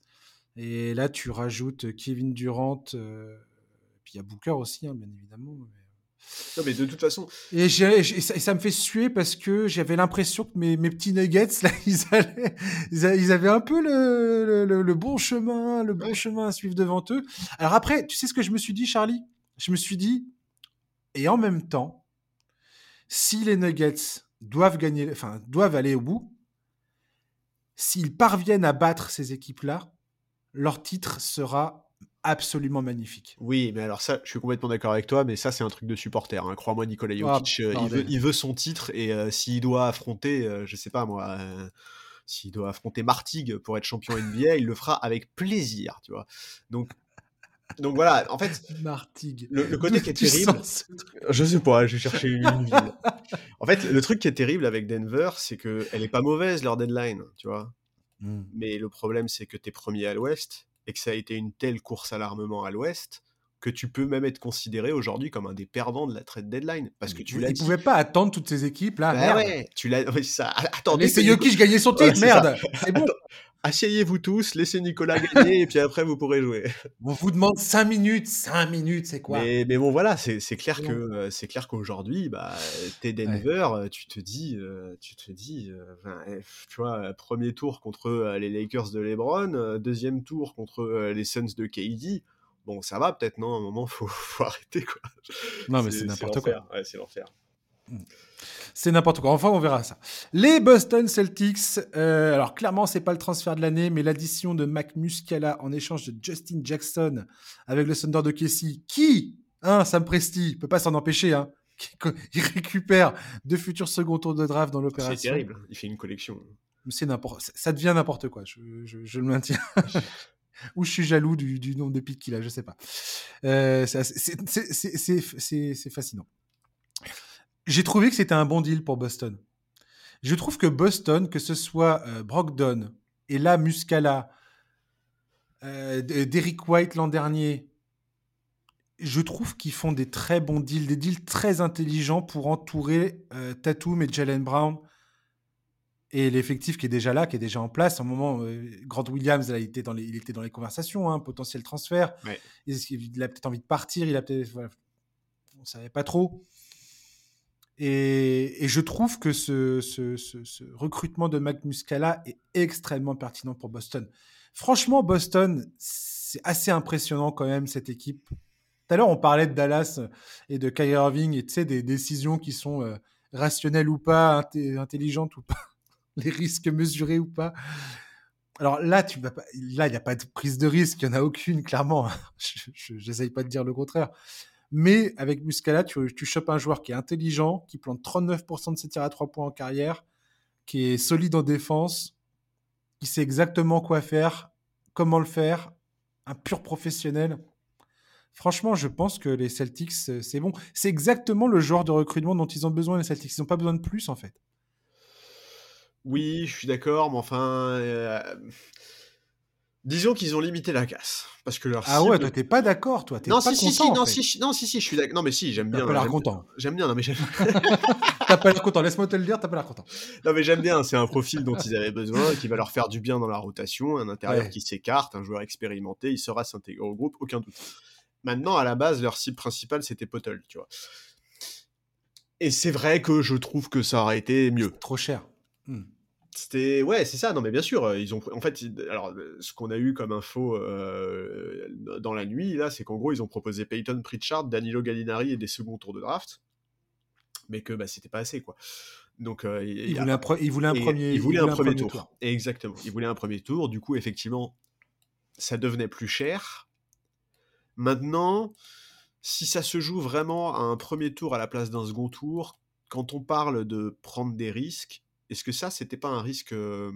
Et là, tu rajoutes Kevin Durant, euh, puis il y a Booker aussi, hein, bien évidemment. Non, mais de toute façon. Et, et, ça, et, ça, me fait suer parce que j'avais l'impression que mes, mes, petits nuggets, (laughs) là, ils, allaient, ils avaient un peu le, le, le, bon chemin, le bon chemin à suivre devant eux. Alors après, tu sais ce que je me suis dit, Charlie? Je me suis dit, et en même temps, si les nuggets doivent gagner, enfin, doivent aller au bout, s'ils parviennent à battre ces équipes-là, leur titre sera absolument magnifique. Oui, mais alors ça, je suis complètement d'accord avec toi, mais ça, c'est un truc de supporter. Hein. Crois-moi, Jokic, ah, il, veut, il, veut, son titre et euh, s'il doit affronter, euh, je sais pas moi, euh, s'il doit affronter Martigues pour être champion NBA, il le fera avec plaisir, tu vois. Donc, donc voilà, en fait, Martigues. le, le côté qui est (laughs) terrible, je sais pas, j'ai cherché une ville. En fait, le truc qui est terrible avec Denver, c'est que elle est pas mauvaise leur deadline, tu vois. Hmm. Mais le problème, c'est que tu es premier à l'ouest et que ça a été une telle course à l'armement à l'ouest que tu peux même être considéré aujourd'hui comme un des perdants de la trade deadline. Parce que tu l'as Ils dit. pouvaient pas attendre toutes ces équipes là. Bah merde. ouais, tu l'as. oui, ça. Attendez, Laissez Jokic (laughs) gagner son titre, merde. C'est bon. Asseyez-vous tous, laissez Nicolas gagner et puis après vous pourrez jouer. (laughs) On vous demande 5 minutes. 5 minutes, c'est quoi? Mais, mais bon, voilà, c'est clair que euh, c'est clair qu'aujourd'hui, bah, t'es Denver, euh, tu te dis, euh, tu te dis, eh, tu vois, premier tour contre les Lakers de LeBron, deuxième tour contre les Suns de KD. Bon, ça va peut-être, non? À un moment, faut, (laughs) faut arrêter quoi. Non, mais c'est n'importe quoi. Ouais, c'est l'enfer. C'est n'importe quoi. Enfin, on verra ça. Les Boston Celtics. euh, alors, clairement, c'est pas le transfert de l'année, mais l'addition de Mac Muscala en échange de Justin Jackson avec le Thunder de Casey, qui, hein, Sam Presti, peut pas s'en empêcher, hein, qui- (laughs) il récupère deux futurs second tours de draft dans C'est l'opération. terrible. Il fait une collection. C'est n'importe, ça- devient n'importe quoi. Je, je- je le maintiens. (laughs) Ou je suis jaloux du, du nombre de pics qu'il a, je sais pas. Euh, c'est c'est- c'est- c'est- c'est- c'est- c'est fascinant. J'ai trouvé que c'était un bon deal pour Boston. Je trouve que Boston, que ce soit euh, Brogdon et là Muscala, euh, D- Derrick White l'an dernier, je trouve qu'ils font des très bons deals, des deals très intelligents pour entourer euh, Tatum et Jalen Brown et l'effectif qui est déjà là, qui est déjà en place. À un moment, euh, Grant Williams, là, il, était dans les, il était dans les conversations, hein, potentiel transfert. Ouais. Il, il a peut-être envie de partir, il a peut-être. voilà. on ne savait pas trop. Et, je trouve que ce, recrutement de Mac Muscala est extrêmement pertinent pour Boston. Franchement, Boston, c'est assez impressionnant quand même, cette équipe. Tout à l'heure, on parlait de Dallas et de Kyrie Irving et tu sais, des décisions qui sont euh, rationnelles ou pas, intelligentes ou pas, (laughs) les risques mesurés ou pas. Alors là, là, il n'y a pas de prise de risque, il n'y en a aucune, clairement. (laughs) Je n'essaye pas de dire le contraire. Mais avec Muscala, tu, tu chopes un joueur qui est intelligent, qui plante 39% de ses tirs à 3 points en carrière, qui est solide en défense, qui sait exactement quoi faire, comment le faire, un pur professionnel. Franchement, je pense que les Celtics, euh, c'est bon. C'est exactement le genre de recrutement dont ils ont besoin, les Celtics. Ils n'ont pas besoin de plus, en fait. Oui, je suis d'accord, mais enfin. euh, Disons qu'ils ont limité la casse. Parce que leur Ah ouais, toi, t'es pas d'accord, toi. T'es Non, pas si, si, content, si, en non, si, si, non, si, si, je suis d'accord. Non, mais si, j'aime T'as bien. pas l'air content. J'aime bien, non, mais j'aime (laughs) (laughs) T'as pas l'air content. Laisse-moi te le dire, t'as pas l'air content. non, mais j'aime bien. C'est un profil dont ils avaient besoin, qui va leur faire du bien dans la rotation, un intérieur Ouais. qui s'écarte, un joueur expérimenté, il saura s'intégrer au groupe, aucun doute. Maintenant, à la base, leur cible principale, c'était Potel, tu vois. Et c'est vrai que je trouve que ça aurait été mieux. Trop cher. Hmm. C'était ouais, c'est ça. Non, mais bien sûr, euh, ils ont en fait, ils- alors ce qu'on a eu comme info euh, dans la nuit là, c'est qu'en gros ils ont proposé Peyton Pritchard, Danilo Gallinari et des seconds tours de draft, mais que bah c'était pas assez quoi. Donc euh, il- Il il- voulait un, pre- il voulait un et premier, il voulait un premier tour. Exactement. Il voulait un premier tour. Du coup, effectivement, ça devenait plus cher. Maintenant, si ça se joue vraiment à un premier tour à la place d'un second tour, quand on parle de prendre des risques, est-ce que ça, c'était pas un risque euh,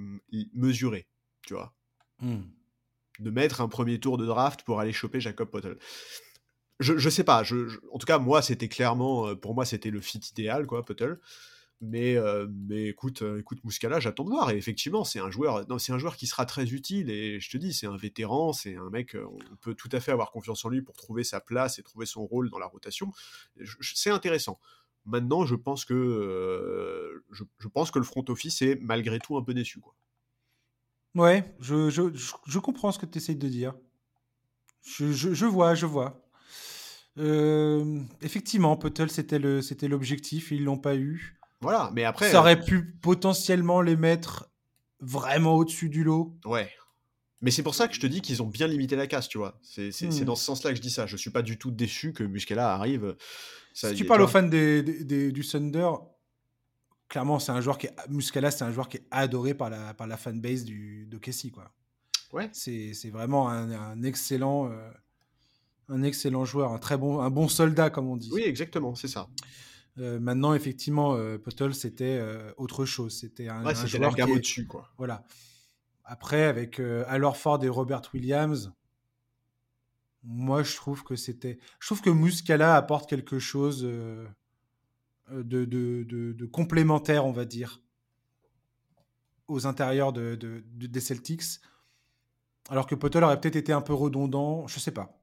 mesuré, tu vois, Hmm. de mettre un premier tour de draft pour aller choper Jacob Potel je, je sais pas. Je, je- en tout cas, moi, c'était clairement, pour moi, c'était le fit idéal, quoi, Potel. Mais, euh, mais écoute, écoute, Muscala, j'attends de voir. Et effectivement, c'est un joueur, non, c'est un joueur qui sera très utile. Et je te dis, c'est un vétéran, c'est un mec, on peut tout à fait avoir confiance en lui pour trouver sa place et trouver son rôle dans la rotation. C'est intéressant. Maintenant, je pense que euh, je, je pense que le front office est malgré tout un peu déçu, quoi. Ouais, je, je, je, comprends ce que tu essayes de dire. Je, vois, je vois. Euh, effectivement, Puttle, c'était le, c'était l'objectif, ils l'ont pas eu. Voilà. Mais après, Ça aurait pu potentiellement les mettre vraiment au-dessus du lot. Ouais. Mais c'est pour ça que je te dis qu'ils ont bien limité la casse, tu vois. C'est Hmm. dans ce sens-là que je dis ça. Je suis pas du tout déçu que Muscala arrive. Ça, si tu parles aux fans des, des- des- du Thunder, clairement, c'est un joueur qui est, Muscala, c'est un joueur qui est adoré par la, par la fanbase du, de Kessie, quoi. Ouais. C'est c'est vraiment un, un excellent, euh, un excellent joueur, un très bon, un bon soldat, comme on dit. Oui, exactement, c'est ça. maintenant, effectivement, Potel, c'était autre chose. C'était un, ouais, un joueur qui est... au-dessus, quoi. Voilà. Après, avec Ford et Robert Williams, moi, je trouve que c'était. Je trouve que Muscala apporte quelque chose de, de, de, complémentaire, on va dire, aux intérieurs de, des Celtics. Alors que Potel aurait peut-être été un peu redondant, je sais pas.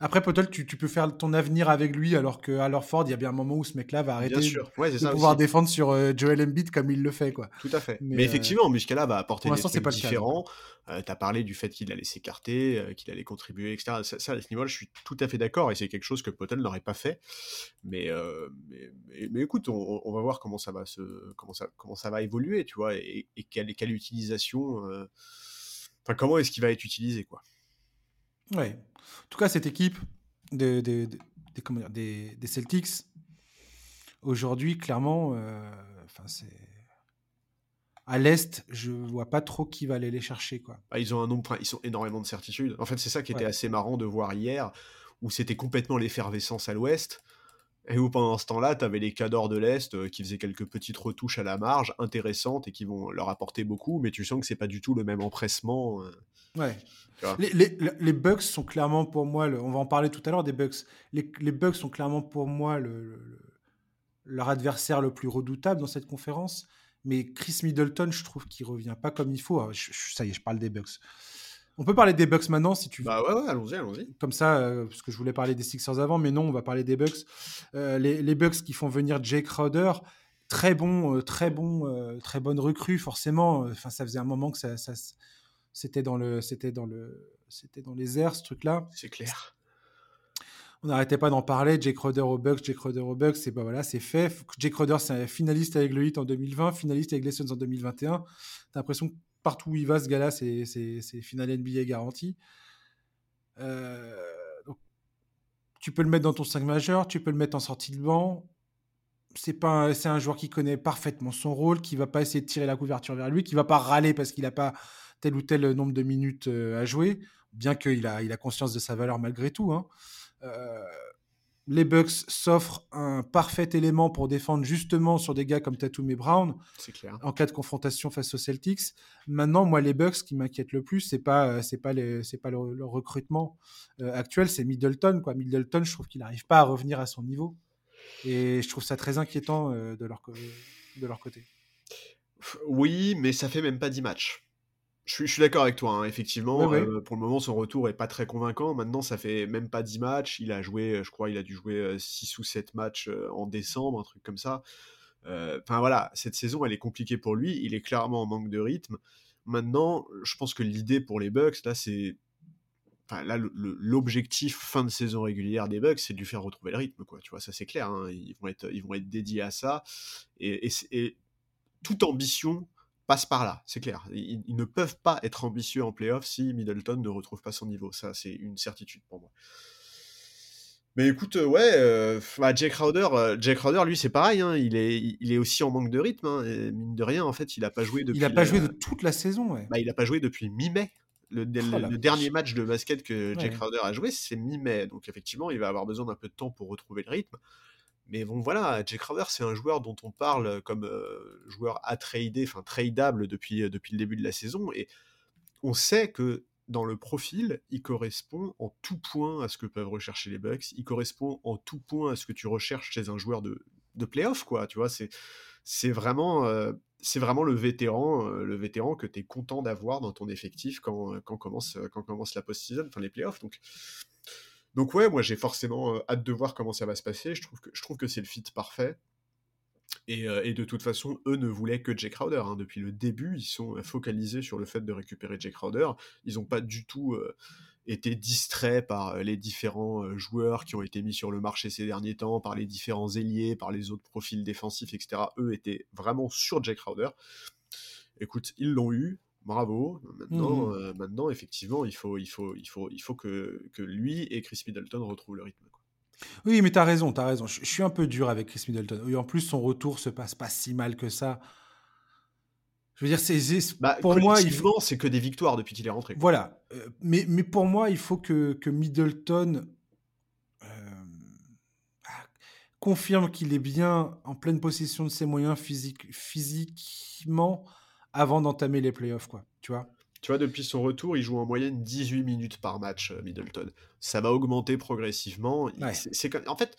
Après, Potel, tu, tu, peux faire ton avenir avec lui, alors qu'à Ford, il y a bien un moment où ce mec-là va arrêter ouais, de pouvoir défendre sur euh, Joel Embiid comme il le fait. Quoi. Tout à fait. Mais, euh, effectivement, Muscala va apporter des trucs pas différents. Euh, tu as parlé du fait qu'il allait s'écarter, qu'il allait contribuer, etc. Ça, ça, à ce niveau-là, je suis tout à fait d'accord, et c'est quelque chose que Potel n'aurait pas fait. Mais, mais, mais, écoute, on, on, va voir comment ça va, se, comment ça, comment ça va évoluer, tu vois, et, et quelle, quelle utilisation... Enfin, comment est-ce qu'il va être utilisé, quoi. Ouais. En tout cas, cette équipe des, des, des, des Celtics, aujourd'hui, clairement, euh, c'est à l'est, je vois pas trop qui va aller les chercher, quoi. Ah, ils ont un nombre, ils sont énormément de certitudes. En fait, c'est ça qui était assez marrant de voir hier, où c'était complètement l'effervescence à l'ouest. Et où pendant ce temps-là, tu avais les cadors de l'Est euh, qui faisaient quelques petites retouches à la marge intéressantes et qui vont leur apporter beaucoup, mais tu sens que c'est pas du tout le même empressement. Euh. Ouais. Les, les, les, Bucks sont clairement pour moi, le, on va en parler tout à l'heure des Bucks. Les, les, Bucks sont clairement pour moi le, leur adversaire le plus redoutable dans cette conférence. Mais Chris Middleton, je trouve qu'il revient pas comme il faut. Ah, ça y est, je parle des Bucks. On peut parler des Bucks maintenant si tu veux. Bah ouais, ouais allons-y, allons-y. Comme ça, euh, parce que je voulais parler des Sixers avant, mais non, on va parler des Bucks. Euh, les, les, Bucks qui font venir Jake Crowder, très bon, euh, très bon, très bonne recrue forcément. Enfin, ça faisait un moment que ça, ça c'était dans le, c'était dans le, c'était dans les airs ce truc-là. C'est clair. On n'arrêtait pas d'en parler. Jake Crowder au Bucks, Jake Crowder au Bucks, c'est bah voilà, c'est fait. Jake Crowder, c'est finaliste avec le Heat en 2020, finaliste avec les Suns en 2021. T'as l'impression que partout où il va, ce gars-là, c'est, c'est, c'est finale NBA garanti. Euh, tu peux le mettre dans ton 5 majeur, tu peux le mettre en sortie de banc. C'est c'est un joueur qui connaît parfaitement son rôle, qui va pas essayer de tirer la couverture vers lui, qui va pas râler parce qu'il a pas tel ou tel nombre de minutes euh, à jouer, bien qu'il a, il a conscience de sa valeur malgré tout. Hein. Euh, les Bucks s'offrent un parfait élément pour défendre justement sur des gars comme Tatum et Brown clair. en cas de confrontation face aux Celtics. Maintenant, moi, les Bucks, ce qui m'inquiète le plus, c'est pas c'est pas c'est pas le, recrutement euh, actuel, c'est Middleton. Quoi. Middleton, je trouve qu'il n'arrive pas à revenir à son niveau, et je trouve ça très inquiétant de leur de leur côté. Oui, mais ça fait même pas 10 matchs. Je suis, d'accord avec toi, hein, effectivement. Euh, pour le moment, son retour est pas très convaincant. Maintenant, ça fait même pas 10 matchs. Il a joué, je crois, il a dû jouer 6 ou 7 matchs en décembre, un truc comme ça. Enfin voilà, cette saison, elle est compliquée pour lui. Il est clairement en manque de rythme. Maintenant, je pense que l'idée pour les Bucks, là, c'est. Enfin, là, l'objectif fin de saison régulière des Bucks, c'est de lui faire retrouver le rythme, quoi. Tu vois, ça c'est clair. Hein. Ils, vont être, ils vont être dédiés à ça. et, et toute ambition passe par là, c'est clair. Ils, ne peuvent pas être ambitieux en playoff si Middleton ne retrouve pas son niveau. Ça, c'est une certitude pour moi. Mais écoute, euh, ouais, euh, bah, Jake Crowder, euh, Crowder, lui, c'est pareil. Hein, il, est, il est aussi en manque de rythme. Hein, mine de rien, en fait, il n'a pas joué depuis. Il n'a pas joué de toute la saison. Ouais. Bah, il n'a pas joué depuis mi-mai. Le, oh dernier match de basket que Jake Crowder a joué, c'est mi-mai. Donc, effectivement, il va avoir besoin d'un peu de temps pour retrouver le rythme. Mais bon, voilà, Jake Crowder, c'est un joueur dont on parle comme joueur à trader, enfin tradable depuis, depuis le début de la saison. Et on sait que dans le profil, il correspond en tout point à ce que peuvent rechercher les Bucks. Il correspond en tout point à ce que tu recherches chez un joueur de, de playoff, quoi. Tu vois, c'est, c'est vraiment, c'est vraiment le vétéran, le vétéran que tu es content d'avoir dans ton effectif quand, quand, commence, quand commence la post-season, enfin les playoffs. Donc, donc ouais, moi j'ai forcément hâte de voir comment ça va se passer. Je trouve que, c'est le fit parfait. Et, de toute façon, eux ne voulaient que Jake Crowder. Hein. Depuis le début, ils sont focalisés sur le fait de récupérer Jake Crowder. Ils n'ont pas du tout été distraits par les différents joueurs qui ont été mis sur le marché ces derniers temps, par les différents ailiers, par les autres profils défensifs, etc. Eux étaient vraiment sur Jake Crowder. Écoute, ils l'ont eu bravo. Maintenant, mmh. euh, maintenant, effectivement, il faut, il faut, il faut, il faut que, que lui et Chris Middleton retrouvent le rythme. Oui, mais tu as raison, tu as raison. Je, suis un peu dur avec Chris Middleton. Oui, en plus, son retour se passe pas si mal que ça. Je veux dire, c'est bah, pour moi, il faut... c'est que des victoires depuis qu'il est rentré. Voilà, euh, mais, mais pour moi, il faut que, que Middleton confirme qu'il est bien en pleine possession de ses moyens physiques, physiquement avant d'entamer les playoffs, quoi. Tu vois Tu vois, depuis son retour, il joue en moyenne 18 minutes par match, euh, Middleton. Ça va augmenter progressivement. Ouais. c'est- En fait,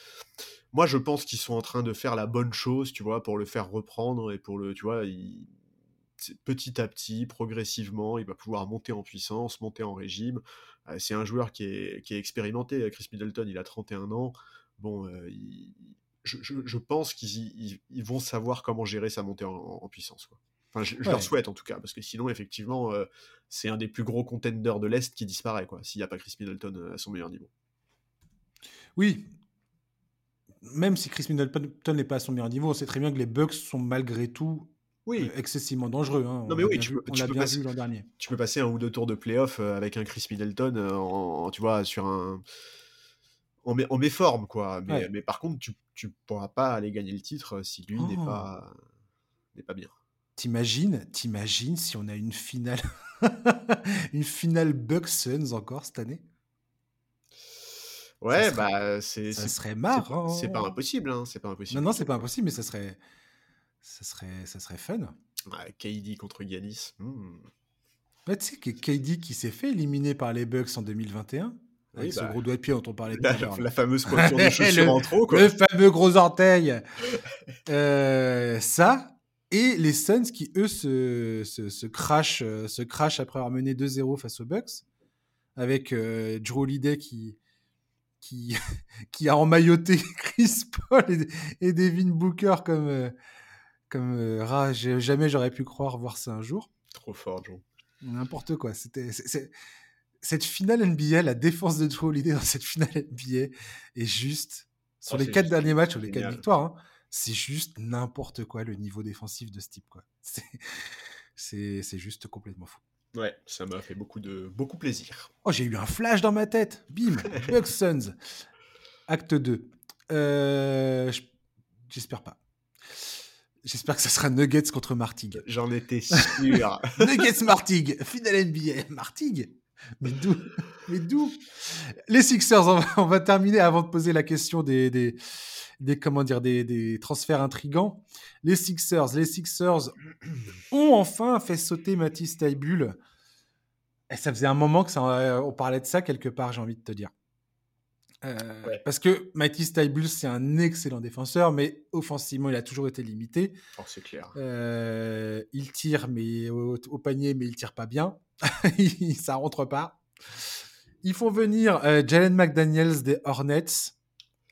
moi, je pense qu'ils sont en train de faire la bonne chose, tu vois, pour le faire reprendre et pour le, tu vois, il- petit à petit, progressivement, il va pouvoir monter en puissance, monter en régime. Euh, c'est un joueur qui est, qui est expérimenté. euh, Chris Middleton, il a 31 ans. Bon, euh, il- je, je- je pense qu'ils vont savoir comment gérer sa montée en, en puissance. Quoi. Enfin, je, je leur souhaite en tout cas, parce que sinon, effectivement, euh, c'est un des plus gros contenders de l'Est qui disparaît, quoi, s'il n'y a pas Chris Middleton euh, à son meilleur niveau. Oui. Même si Chris Middleton n'est pas à son meilleur niveau, on sait très bien que les Bucks sont malgré tout Oui, euh, excessivement dangereux. hein. Non, On mais oui, tu vu- peux- tu passer- vu l'an dernier. tu peux passer un ou deux tours de playoff avec un Chris Middleton en, en- tu vois, sur un. En, en méforme, quoi. Mais, Ouais. mais par contre, tu, tu pourras pas aller gagner le titre si lui n'est Oh. pas, n'est pas bien. T'imagines, t'imagines si on a une finale, (laughs) une finale Bucks Suns encore cette année? Ouais, serait- bah, c'est. Ça serait marrant. C'est pas impossible, hein, c'est pas impossible. Non, non, c'est pas impossible, mais ça serait, ça serait, ça serait fun. Ouais, KD contre Giannis. hmm. Ouais, tu sais que KD qui s'est fait éliminer par les Bucks en 2021 avec Oui, ce bah, gros doigt de pied dont on parlait tout à l'heure. la fameuse pointure de chaussure (laughs) Le- en trop, quoi. Le fameux gros orteil. Euh, ça, et les Suns qui, eux, se, se, se crachent, euh, se crachent après avoir mené 2-0 face aux Bucks, avec euh, Drew Holiday qui, qui, (laughs) qui a emmailloté (laughs) Chris Paul et, et Devin Booker comme, euh, comme euh, Jamais j'aurais pu croire voir ça un jour. Trop fort, John. N'importe quoi. C'était, cette finale NBA, la défense de Drew Holiday dans cette finale NBA est juste, sur Oh, les quatre juste derniers matchs, sur les quatre victoires, hein, c'est juste n'importe quoi le niveau défensif de ce type. Quoi. (laughs) C'est, juste complètement fou. Ouais, ça m'a fait beaucoup de beaucoup plaisir. Oh, j'ai eu un flash dans ma tête. Bim, (laughs) Bucks Suns. Acte 2. Euh, j'espère pas. J'espère que ça sera Nuggets contre Martigues. J'en étais sûr. (laughs) Nuggets Martigues, finale NBA. Martigues Mais d'où Mais d'où? Les Sixers, on va, on va terminer avant de poser la question des, des, des comment dire, des, des transferts intrigants. Les Sixers, les Sixers ont enfin fait sauter Matisse Taibul. Et ça faisait un moment que ça, euh, on parlait de ça quelque part, j'ai envie de te dire. Euh, Ouais. Parce que Matisse Taibul, c'est un excellent défenseur, mais offensivement, il a toujours été limité. Oh, c'est clair. Euh, il tire mais au, au panier, mais il tire pas bien. (laughs) Ça rentre pas. Ils font venir euh, Jalen McDaniels des Hornets,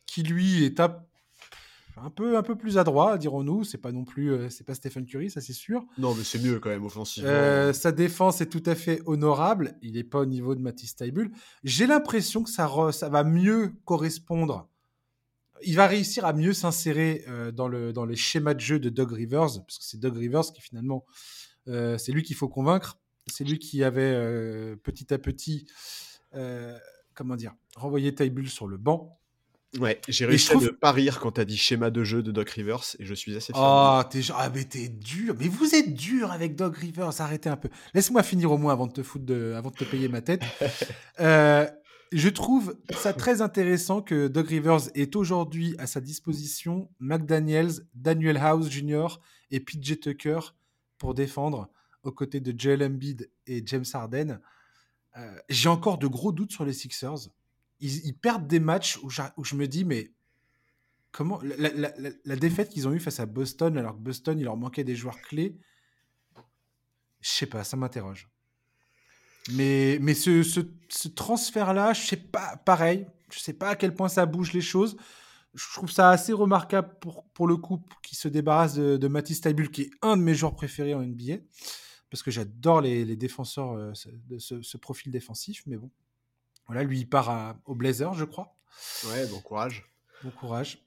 qui lui est un, un peu un peu plus adroit, dirons-nous. C'est pas non plus, euh, c'est pas Stephen Curry, ça c'est sûr. Non, mais c'est mieux quand même offensivement. Euh, sa défense est tout à fait honorable. Il n'est pas au niveau de Matisse Taibul. J'ai l'impression que ça, re- ça va mieux correspondre. Il va réussir à mieux s'insérer dans, le, dans les schémas de jeu de Doug Rivers, parce que c'est Doug Rivers qui finalement, c'est lui qu'il faut convaincre. C'est lui qui avait euh, petit à petit, euh, comment dire, renvoyé Taibul sur le banc. Ouais, j'ai réussi trouve- à ne pas rire quand t'as dit schéma de jeu de Doc Rivers et je suis assez fier. Oh, t'es ah, mais t'es dur. Mais vous êtes dur avec Doug Rivers. Arrêtez un peu. Laisse-moi finir au moins avant de te foutre de, avant de te payer ma tête. (laughs) Euh, je trouve ça très intéressant que Doug Rivers ait aujourd'hui à sa disposition McDaniels, Daniel House Jr. et PJ Tucker pour défendre aux côtés de Joel Embiid et James Harden. Euh, J'ai encore de gros doutes sur les Sixers. Ils, perdent des matchs où, je me dis, mais comment la, défaite qu'ils ont eue face à Boston, alors que Boston, il leur manquait des joueurs clés, je sais pas, ça m'interroge. Mais, mais ce, ce- ce transfert-là, je sais pas, pareil, je sais pas à quel point ça bouge les choses. Je trouve ça assez remarquable pour, pour le coup qui se débarrasse de, de Matisse Taibul, qui est un de mes joueurs préférés en NBA, parce que j'adore les, les défenseurs euh, de ce, ce profil défensif. Mais bon, voilà, lui, il part à- au Blazer, je crois. Ouais, bon courage. Bon courage.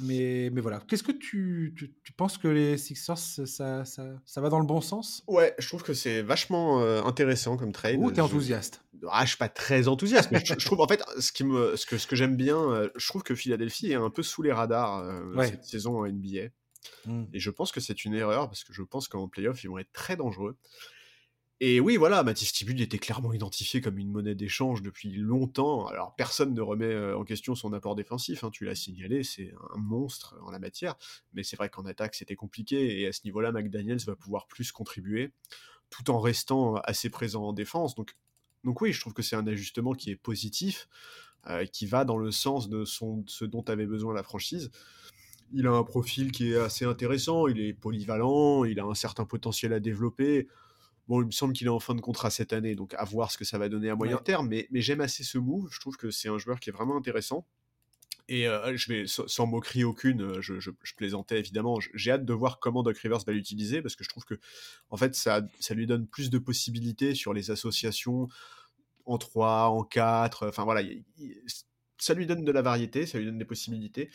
Mais, mais voilà. Qu'est-ce que tu, tu, tu penses que les Sixers, ça, ça, ça, va dans le bon sens? Ouais, je trouve que c'est vachement euh, intéressant comme trade. Ou t'es Je- enthousiaste Ah, je suis pas très enthousiaste, mais je, je trouve en fait ce, qui me, ce que, ce que j'aime bien, euh, je trouve que Philadelphie est un peu sous les radars euh, Ouais. cette saison en NBA. Et je pense que c'est une erreur parce que je pense qu'en playoff, ils vont être très dangereux. Et oui, voilà, Mathis était clairement identifié comme une monnaie d'échange depuis longtemps. Alors, personne ne remet euh, en question son apport défensif, hein, tu l'as signalé, c'est un monstre en la matière. Mais c'est vrai qu'en attaque, c'était compliqué, et à ce niveau-là, McDaniels va pouvoir plus contribuer, tout en restant assez présent en défense. Donc, oui, je trouve que c'est un ajustement qui est positif, euh, qui va dans le sens de ce dont avait besoin la franchise il a un profil qui est assez intéressant, il est polyvalent, il a un certain potentiel à développer. Bon, il me semble qu'il est en fin de contrat cette année, donc à voir ce que ça va donner à moyen terme, mais, mais j'aime assez ce move, je trouve que c'est un joueur qui est vraiment intéressant. Et euh, je vais, sans, moquerie aucune, euh, je, je, plaisantais évidemment, j'ai hâte de voir comment Doc Rivers va l'utiliser, parce que je trouve que en fait, ça, ça lui donne plus de possibilités sur les associations en 3, en 4, enfin voilà, ça lui donne de la variété, ça lui donne des possibilités.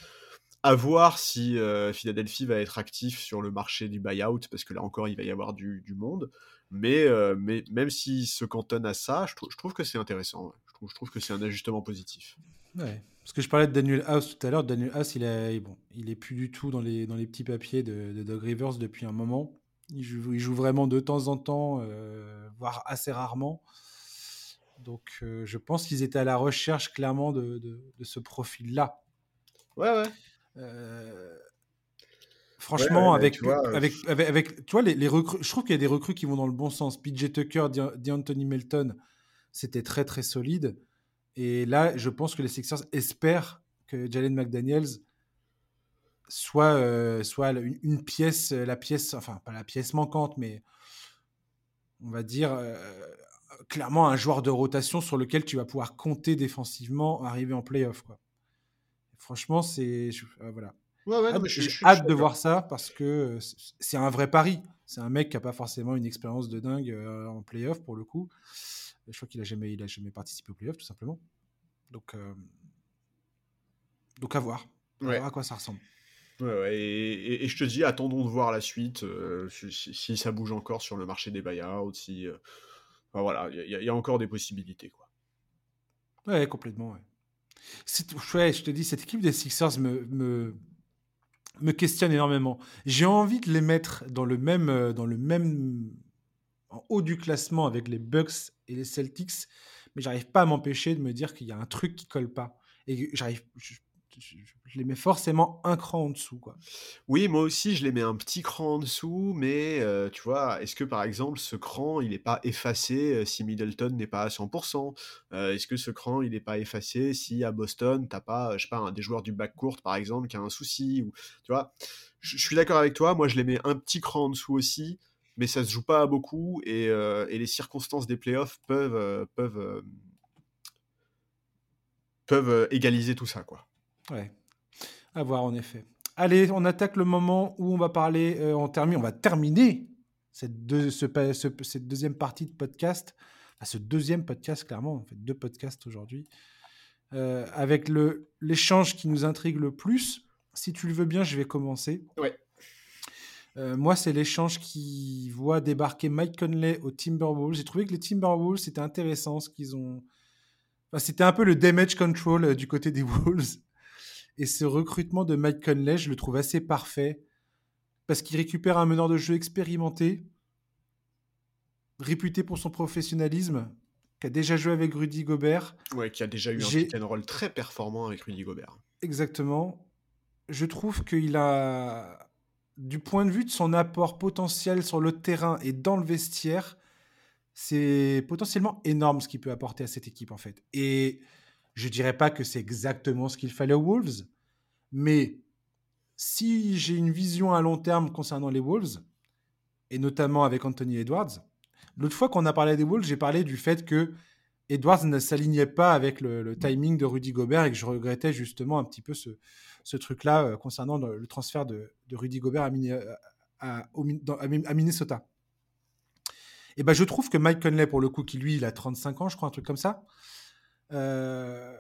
À voir si euh, Philadelphie va être actif sur le marché du buyout, parce que là encore, il va y avoir du, du monde. Mais, euh, mais même s'il se cantonne à ça, je, je trouve que c'est intéressant. Je, trouve, je trouve que c'est un ajustement positif. Ouais. Parce que je parlais de Daniel House tout à l'heure. Daniel House, il, est bon, il est plus du tout dans les, dans les petits papiers de, de Doug Rivers depuis un moment. Il joue, il joue vraiment de temps en temps, euh, voire assez rarement. Donc je pense qu'ils étaient à la recherche clairement de, de, de ce profil-là. Ouais, ouais. Euh, franchement, avec, tu vois, avec, avec, tu vois, les, les recrues, je trouve qu'il y a des recrues qui vont dans le bon sens. PJ Tucker, D'Anthony Melton, c'était très très solide. Et là, je pense que les Sixers espèrent que Jalen McDaniels soit, euh, soit une, pièce, la pièce, enfin pas la pièce manquante, mais on va dire euh, clairement un joueur de rotation sur lequel tu vas pouvoir compter défensivement arriver en playoff. Quoi. Franchement, c'est. Euh, voilà. J'ai hâte de voir ça parce que euh, c'est un vrai pari. C'est un mec qui n'a pas forcément une expérience de dingue euh, en playoff pour le coup. Je crois qu'il n'a jamais, il a jamais participé au playoff tout simplement. Donc, donc à voir. À voir à quoi ça ressemble. Ouais, et, je te dis, attendons de voir la suite, si, ça bouge encore sur le marché des buyouts, si... voilà, il y, y, a encore des possibilités. Quoi. Ouais, complètement, ouais. Je te dis, cette équipe des Sixers me, me, me questionne énormément. J'ai envie de les mettre dans le même, euh, dans le même, en haut du classement avec les Bucks et les Celtics, mais j'arrive pas à m'empêcher de me dire qu'il y a un truc qui colle pas. Et j'arrive, je, les mets forcément un cran en dessous. Quoi. Oui, moi aussi, je les mets un petit cran en dessous, mais euh, tu vois, est-ce que par exemple, ce cran, il n'est pas effacé euh, si Middleton n'est pas à 100% euh, Est-ce que ce cran, il n'est pas effacé si à Boston, t'as pas, je sais pas, un des joueurs du backcourt, par exemple, qui a un souci ou, Tu vois, je suis d'accord avec toi, moi, je les mets un petit cran en dessous aussi, mais ça se joue pas à beaucoup et, et les circonstances des playoffs peuvent, peuvent, peuvent égaliser tout ça, quoi. Ouais, à voir en effet. Allez, on attaque le moment où on va parler, euh, on, termine, on va terminer cette, deux, ce, cette deuxième partie de podcast, ce deuxième podcast clairement, on fait deux podcasts aujourd'hui, euh, avec l'échange qui nous intrigue le plus. Si tu le veux bien, je vais commencer. Ouais. Euh, moi, c'est l'échange qui voit débarquer Mike Conley aux Timberwolves. J'ai trouvé que les Timberwolves, c'était intéressant ce qu'ils ont. Enfin, c'était un peu le damage control du côté des (laughs) Wolves. Et ce recrutement de Mike Conley, je le trouve assez parfait parce qu'il récupère un meneur de jeu expérimenté, réputé pour son professionnalisme, qui a déjà joué avec Rudy Gobert. Ouais, qui a déjà eu un pick rôle très performant avec Rudy Gobert. Exactement. Je trouve qu'il a, du point de vue de son apport potentiel sur le terrain et dans le vestiaire, c'est potentiellement énorme ce qu'il peut apporter à cette équipe en fait. Et je dirais pas que c'est exactement ce qu'il fallait aux Wolves, mais si j'ai une vision à long terme concernant les Wolves, et notamment avec Anthony Edwards, l'autre fois qu'on a parlé des Wolves, j'ai parlé du fait que Edwards ne s'alignait pas avec le, timing de Rudy Gobert et que je regrettais justement un petit peu ce, truc-là euh, concernant le, transfert de, Rudy Gobert à, Minnesota. Et ben, je trouve que Mike Conley, pour le coup, qui lui, il a 35 ans, je crois, un truc comme ça, euh,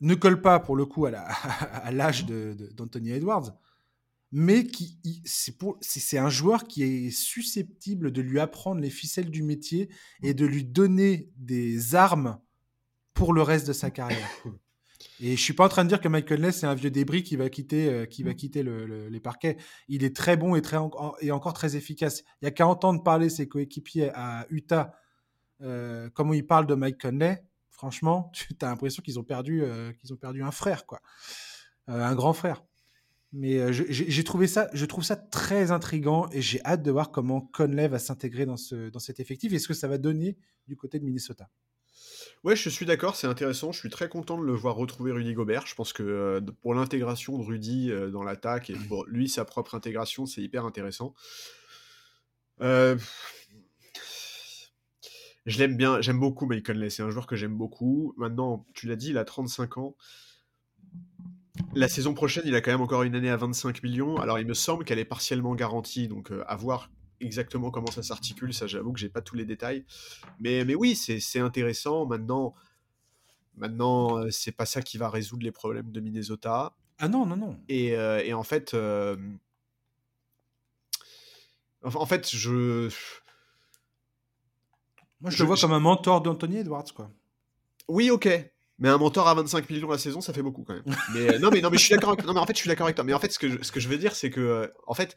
ne colle pas pour le coup à (laughs) l'âge d'Anthony Edwards, mais qui c'est un joueur qui est susceptible de lui apprendre les ficelles du métier et de lui donner des armes pour le reste de sa carrière. (coughs) Et je suis pas en train de dire que Mike Conley c'est un vieux débris qui va quitter, euh, qui va quitter les parquets. Il est très bon et, très, et encore très efficace. Il y a qu'à entendre parler ses coéquipiers à Utah, euh, comment ils parlent de Mike Conley. Franchement, (laughs) tu as l'impression qu'ils ont perdu, euh, un frère, quoi, un grand frère. Mais j'ai trouvé ça, je trouve ça très intrigant et j'ai hâte de voir comment Conley va s'intégrer dans, ce, dans cet effectif et ce que ça va donner du côté de Minnesota? Ouais, je suis d'accord, c'est intéressant. Je suis très content de le voir retrouver Rudy Gobert. Je pense que euh, pour l'intégration de Rudy euh, dans l'attaque et pour lui, sa propre intégration, c'est hyper intéressant. Euh, je l'aime bien, j'aime beaucoup Mike Conley. C'est un joueur que j'aime beaucoup. Maintenant, tu l'as dit, il a 35 ans. La saison prochaine, il a quand même encore une année à 25 millions. Alors, il me semble qu'elle est partiellement garantie, donc à voir exactement comment ça s'articule, ça j'avoue que j'ai pas tous les détails. Mais, mais oui, c'est intéressant. Maintenant, maintenant euh, c'est pas ça qui va résoudre les problèmes de Minnesota. Ah non, non, non. Et, euh, et en fait, euh, en fait, je. Moi, je, te vois comme un mentor d'Anthony Edwards, quoi. Oui, ok. Mais un mentor à 25 millions la saison, ça fait beaucoup quand même. (laughs) Mais non, mais non, mais je suis d'accord. Non, mais en fait, je suis d'accord avec toi. Mais en fait, ce que je, ce que je veux dire, c'est que, en fait,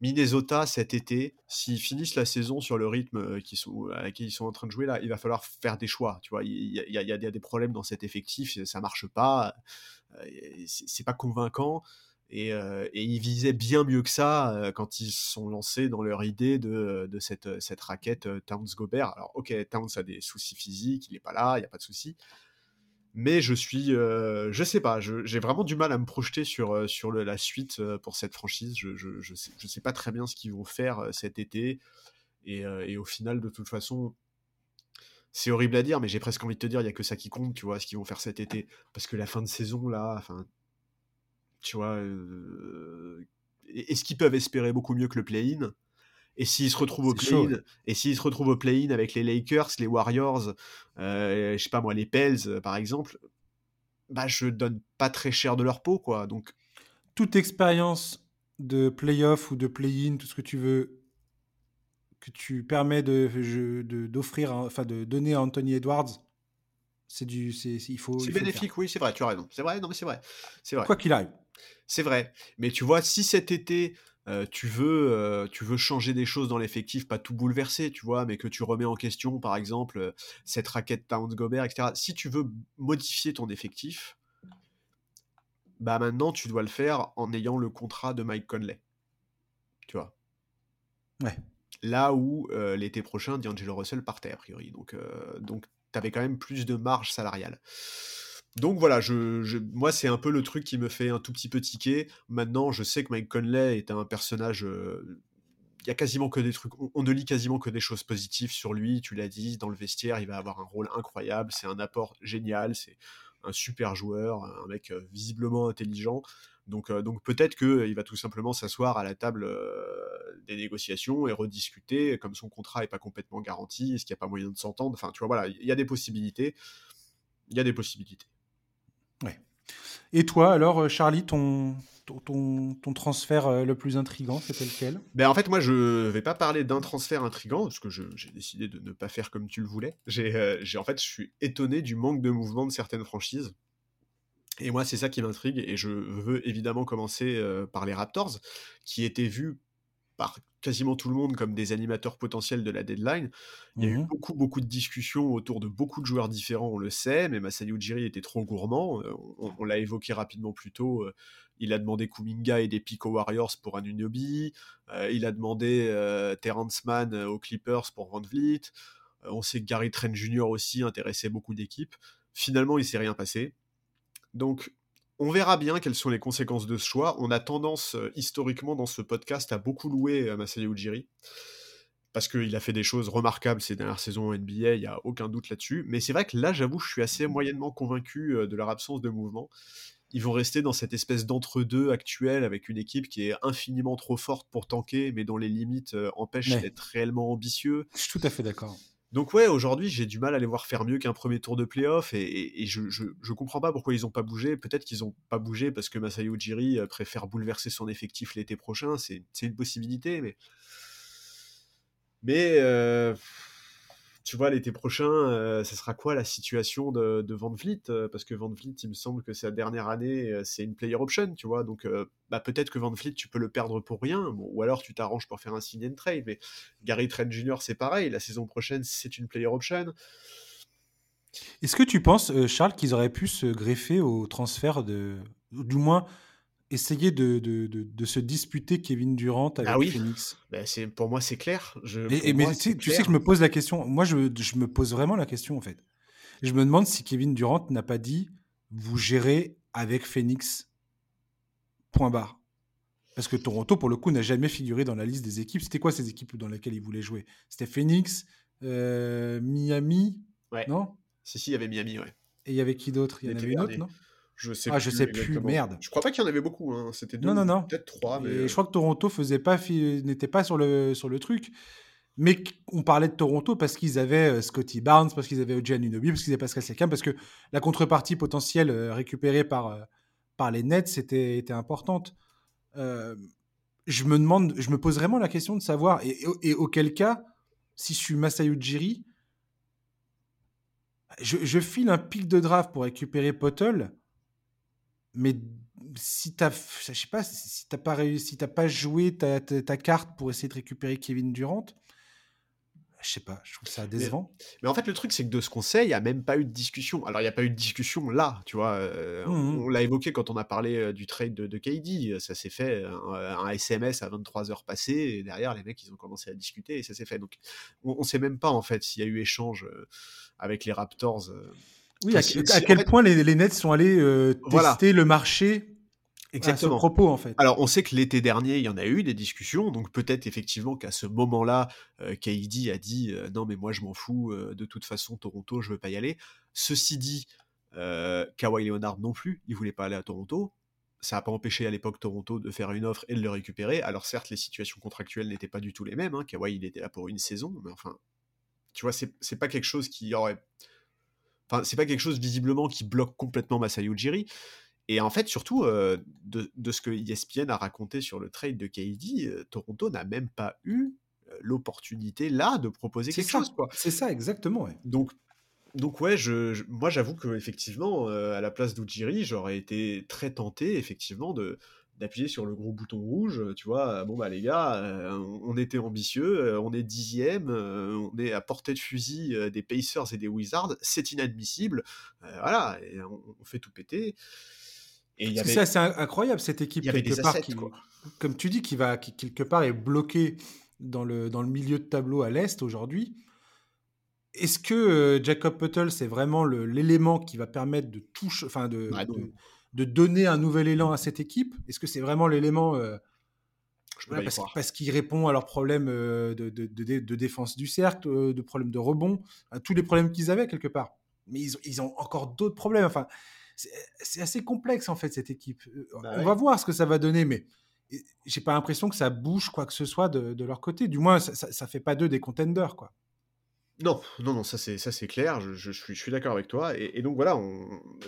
Minnesota cet été, s'ils finissent la saison sur le rythme euh, qu'ils sont, à laquelle ils sont en train de jouer là, il va falloir faire des choix. Tu vois, il y, a, y, a, des problèmes dans cet effectif, ça marche pas, euh, c'est pas convaincant. Et, euh, et, ils visaient bien mieux que ça quand ils sont lancés dans leur idée de, cette, cette raquette Towns-Gobert. Alors, ok, Towns a des soucis physiques, il n'est pas là, il n'y a pas de soucis mais je suis, euh, je sais pas, j'ai vraiment du mal à me projeter sur, euh, sur la suite euh, pour cette franchise. Je, je, je, sais, pas très bien ce qu'ils vont faire cet été. Et, et, au final, de toute façon, c'est horrible à dire, mais j'ai presque envie de te dire, il y a que ça qui compte, tu vois, ce qu'ils vont faire cet été. Parce que la fin de saison, là, enfin, tu vois, est-ce qu'ils peuvent espérer beaucoup mieux que le play-in et s'ils se retrouvent au play-in, et s'ils se retrouvent au play-in avec les Lakers, les Warriors, euh, je sais pas moi, les Pels par exemple, bah je donne pas très cher de leur peau quoi. Donc toute expérience de play-off ou de play-in, tout ce que tu veux, que tu permets de d'offrir, enfin de donner à Anthony Edwards, c'est du, c'est il faut. C'est bénéfique, oui, c'est vrai, tu as raison. C'est vrai, non mais c'est vrai, c'est vrai. Quoi qu'il arrive. C'est vrai. Mais tu vois, si cet été euh, tu, veux, euh, tu veux changer des choses dans l'effectif, pas tout bouleverser, tu vois, mais que tu remets en question, par exemple, euh, cette raquette Towns Gobert, etc. Si tu veux modifier ton effectif, bah maintenant tu dois le faire en ayant le contrat de Mike Conley. Tu vois? Ouais. Là où l'été prochain, D'Angelo Russell partait, a priori. Donc, donc tu avais quand même plus de marge salariale. Donc voilà, moi c'est un peu le truc qui me fait un tout petit peu tiquer. Maintenant, je sais que Mike Conley est un personnage. Euh, il y a quasiment que des trucs. On, ne lit quasiment que des choses positives sur lui. Tu l'as dit, dans le vestiaire, il va avoir un rôle incroyable. C'est un apport génial. C'est un super joueur, un mec euh, visiblement intelligent. Donc, euh, donc peut-être qu'il va tout simplement s'asseoir à la table des négociations et rediscuter, comme son contrat n'est pas complètement garanti, est-ce qu'il n'y a pas moyen de s'entendre? Enfin, tu vois, voilà, il y a des possibilités. Il y a des possibilités. Ouais. Et toi, alors, euh, Charlie, ton, ton, ton, transfert euh, le plus intrigant, c'était lequel? Ben En fait, moi, je vais pas parler d'un transfert intrigant, parce que j'ai décidé de ne pas faire comme tu le voulais. J'ai, euh, en fait, je suis étonné du manque de mouvement de certaines franchises. Et moi, c'est ça qui m'intrigue, et je veux évidemment commencer par les Raptors, qui étaient vus par quasiment tout le monde comme des animateurs potentiels de la deadline. Il y a eu mmh beaucoup, beaucoup de discussions autour de beaucoup de joueurs différents, on le sait, mais Masai Ujiri était trop gourmand. Euh, on, l'a évoqué rapidement plus tôt. Euh, il a demandé Kuminga et des Pico Warriors pour un Unobi. Euh, il a demandé Terrence Mann aux Clippers pour Van Vliet. on sait que Gary Trent Jr. aussi intéressait beaucoup d'équipes. Finalement, il s'est rien passé. Donc, on verra bien quelles sont les conséquences de ce choix. On a tendance, euh, historiquement, dans ce podcast, à beaucoup louer euh, Masai Ujiri. Parce qu'il a fait des choses remarquables ces dernières saisons en NBA, il n'y a aucun doute là-dessus. Mais c'est vrai que là, j'avoue, je suis assez moyennement convaincu euh, de leur absence de mouvement. Ils vont rester dans cette espèce d'entre-deux actuel avec une équipe qui est infiniment trop forte pour tanker, mais dont les limites empêchent d'être réellement ambitieux. Je suis tout à fait d'accord. Donc ouais, aujourd'hui, j'ai du mal à les voir faire mieux qu'un premier tour de playoff et, je, je, comprends pas pourquoi ils ont pas bougé. Peut-être qu'ils ont pas bougé parce que Masayo Ujiri euh, préfère bouleverser son effectif l'été prochain. C'est une possibilité, mais... Mais... Euh, tu vois, l'été prochain, euh, ça sera quoi la situation de, de Van Vliet euh, Parce que Van Vliet, il me semble que sa dernière année, euh, c'est une player option, tu vois. Donc, bah, peut-être que Van Vliet, tu peux le perdre pour rien, ou alors tu t'arranges pour faire un sign and trade. Mais Gary Trent Jr., c'est pareil. La saison prochaine, c'est une player option. Est-ce que tu penses, Charles, qu'ils auraient pu se greffer au transfert de. Du moins, essayer de, de, de, se disputer Kevin Durant avec ah oui. Phoenix ben c'est, Pour moi, c'est clair. Je, mais tu, sais, que je me pose la question. Moi, je, je, me pose vraiment la question, en fait. Je me demande si Kevin Durant n'a pas dit vous gérez avec Phoenix. Point barre. Parce que Toronto, pour le coup, n'a jamais figuré dans la liste des équipes. C'était quoi ces équipes dans lesquelles il voulait jouer? C'était Phoenix, euh, Miami ouais. Non? Si, si, il y avait Miami, ouais. Et il y avait qui d'autre? Il y en avait une autre, non? Je sais ah, plus je sais plus, merde. Je crois pas qu'il y en avait beaucoup. Hein. C'était deux, non, non, non. peut-être trois. Mais... Et je crois que Toronto faisait pas, n'était pas sur le, sur le truc. Mais on parlait de Toronto parce qu'ils avaient euh, Scotty Barnes, parce qu'ils avaient Ojian Unobi, parce qu'ils avaient Pascal Siakam, parce que la contrepartie potentielle euh, récupérée par, euh, par les Nets était, était importante. je me demande, je me pose vraiment la question de savoir, et, et, auquel cas, si je suis Masayu Ujiri, je, je, file un pic de draft pour récupérer Pottle mais si tu je sais pas, si t'as pas réussi, si t'as pas joué ta, ta, carte pour essayer de récupérer Kevin Durant, je sais pas, je trouve ça décevant. Mais, en fait, le truc, c'est que de ce conseil, il n'y a même pas eu de discussion. Alors, il n'y a pas eu de discussion là, tu vois. Euh, mmh on, l'a évoqué quand on a parlé euh, du trade de, de KD. Ça s'est fait un, SMS à 23 heures passées, et derrière, les mecs, ils ont commencé à discuter, et ça s'est fait. Donc, on ne sait même pas, en fait, s'il y a eu échange euh, avec les Raptors. Oui, à, quel point les, les, Nets sont allés euh, tester le marché Exactement. À ce propos, en fait. Alors, on sait que l'été dernier, il y en a eu des discussions, donc peut-être effectivement qu'à ce moment-là, euh, KD a dit euh, non, mais moi je m'en fous, euh, de toute façon, Toronto, je veux pas y aller. Ceci dit, Kawhi Leonard non plus, il voulait pas aller à Toronto. Ça n'a pas empêché à l'époque Toronto de faire une offre et de le récupérer. Alors, certes, les situations contractuelles n'étaient pas du tout les mêmes. Hein. Kawhi, il était là pour une saison, mais enfin, tu vois, c'est pas quelque chose qui aurait Enfin, c'est pas quelque chose visiblement qui bloque complètement Masayu Ujiri. Et en fait, surtout, euh, de, de, ce que ESPN a raconté sur le trade de KD, euh, Toronto n'a même pas eu euh, l'opportunité là de proposer quelque chose. C'est ça, exactement. Donc, donc ouais, je, moi j'avoue que effectivement, à la place d'Ujiri, j'aurais été très tenté effectivement de, d'appuyer sur le gros bouton rouge, tu vois, bon bah les gars, euh, on était ambitieux, euh, on est dixième, euh, on est à portée de fusil des Pacers et des Wizards, c'est inadmissible, voilà, et on, fait tout péter. Et C'est assez incroyable cette équipe quelque part, qui, comme tu dis, qui va qui, quelque part est bloquée dans le, dans le milieu de tableau à l'est aujourd'hui. Est-ce que Jacob Puttle, c'est vraiment l'élément qui va permettre de toucher, enfin de, bah, de de donner un nouvel élan à cette équipe? Est-ce que c'est vraiment l'élément euh, parce, qu'il répond à leurs problèmes euh, de, de, défense du cercle, euh, de problèmes de rebond, à tous les problèmes qu'ils avaient quelque part. Mais ils, ils ont encore d'autres problèmes. Enfin, c'est assez complexe en fait cette équipe. Bah On va voir ce que ça va donner, mais j'ai pas l'impression que ça bouge quoi que ce soit de, leur côté. Du moins, ça, ça, fait pas d'eux des contenders quoi. Non, non, non, ça c'est ça c'est clair. Je, suis, d'accord avec toi. Et, donc voilà,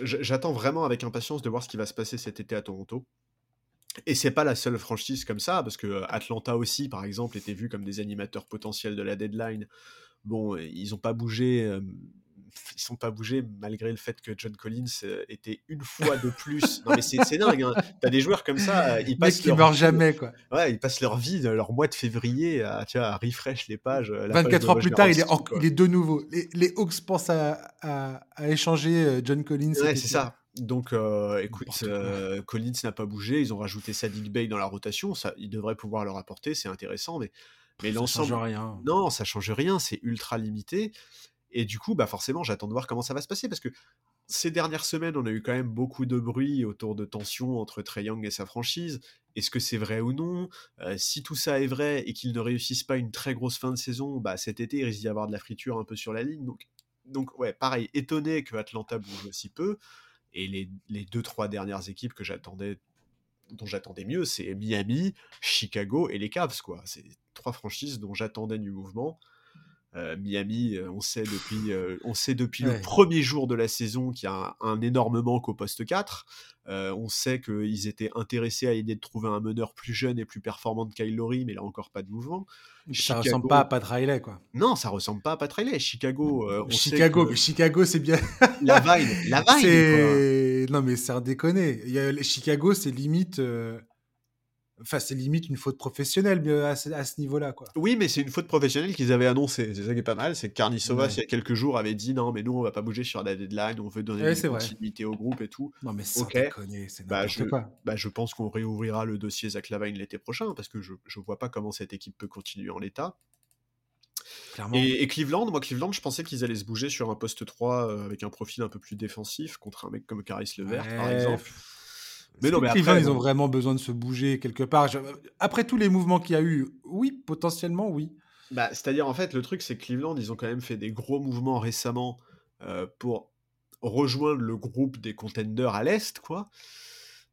j'attends vraiment avec impatience de voir ce qui va se passer cet été à Toronto. Et c'est pas la seule franchise comme ça, parce que euh, Atlanta aussi, par exemple, était vu comme des animateurs potentiels de la deadline. Bon, ils ont pas bougé euh, ils sont pas bougés malgré le fait que John Collins euh, était une fois de plus. (laughs) non mais c'est dingue. Hein. T'as des joueurs comme ça, euh, ils passent leur meurent jamais quoi. Ouais, ils passent leur vie, leur mois de février à, tu vois, à refresh les pages. 24 heures plus tard, il est, il est de nouveau. Les, les Hawks pensent à, à, échanger euh, John Collins. Ouais, c'est ça. Donc, écoute, Collins n'a pas bougé. Ils ont rajouté Sadik Bey dans la rotation. Ça, il devrait pouvoir leur apporter. C'est intéressant, mais mais l'ensemble. Ça change rien. Non, ça change rien. C'est ultra limité. Et du coup, bah forcément, j'attends de voir comment ça va se passer parce que ces dernières semaines, on a eu quand même beaucoup de bruit autour de tensions entre Trey Young et sa franchise. Est-ce que c'est vrai ou non? Euh, Si tout ça est vrai et qu'ils ne réussissent pas une très grosse fin de saison, bah cet été, il risque d'y avoir de la friture un peu sur la ligne. Donc, donc ouais, pareil, étonné que Atlanta bouge aussi peu. Et les, les deux, trois dernières équipes que j'attendais dont j'attendais mieux, c'est Miami, Chicago et les Cavs, quoi. C'est trois franchises dont j'attendais du mouvement. Euh, Miami, euh, on sait depuis, euh, on sait depuis Ouais. le premier jour de la saison qu'il y a un, un énorme manque au poste 4. Euh, on sait qu'ils étaient intéressés à l'idée de trouver un meneur plus jeune et plus performant de Kyle Lowry, mais a encore pas de mouvement. Ça Chicago- ressemble pas à Pat Riley, quoi. Non, ça ressemble pas à Pat Riley. Chicago, on sait Chicago, que mais Chicago, c'est bien. (laughs) la Vine, la Vine, quoi. Non mais c'est un déconné. Il y a... les Chicago, c'est limite, enfin c'est limite une faute professionnelle euh, à ce, à ce niveau-là, quoi. Oui, mais c'est une faute professionnelle qu'ils avaient annoncée. C'est ça qui est pas mal. C'est que Carnissovas, Ouais. il y a quelques jours, avait dit non, mais nous, on va pas bouger sur la deadline, on veut donner Ouais, une vrai. continuité au groupe et tout. Non mais sans Ok. déconner, c'est Bah, je- quoi. Bah, je pense qu'on réouvrira le dossier Zach Lavine l'été prochain parce que je, je vois pas comment cette équipe peut continuer en l'état. Clairement. Et, et Cleveland, moi, Cleveland, je pensais qu'ils allaient se bouger sur un poste 3 euh, avec un profil un peu plus défensif contre un mec comme Caris Levert, par exemple. Mais non, mais ils ont vraiment besoin de se bouger quelque part. Je- Après tous les mouvements qu'il y a eu, oui, potentiellement, oui. Bah, C'est-à-dire, en fait, le truc, c'est que Cleveland, ils ont quand même fait des gros mouvements récemment euh, pour rejoindre le groupe des contenders à l'Est, quoi.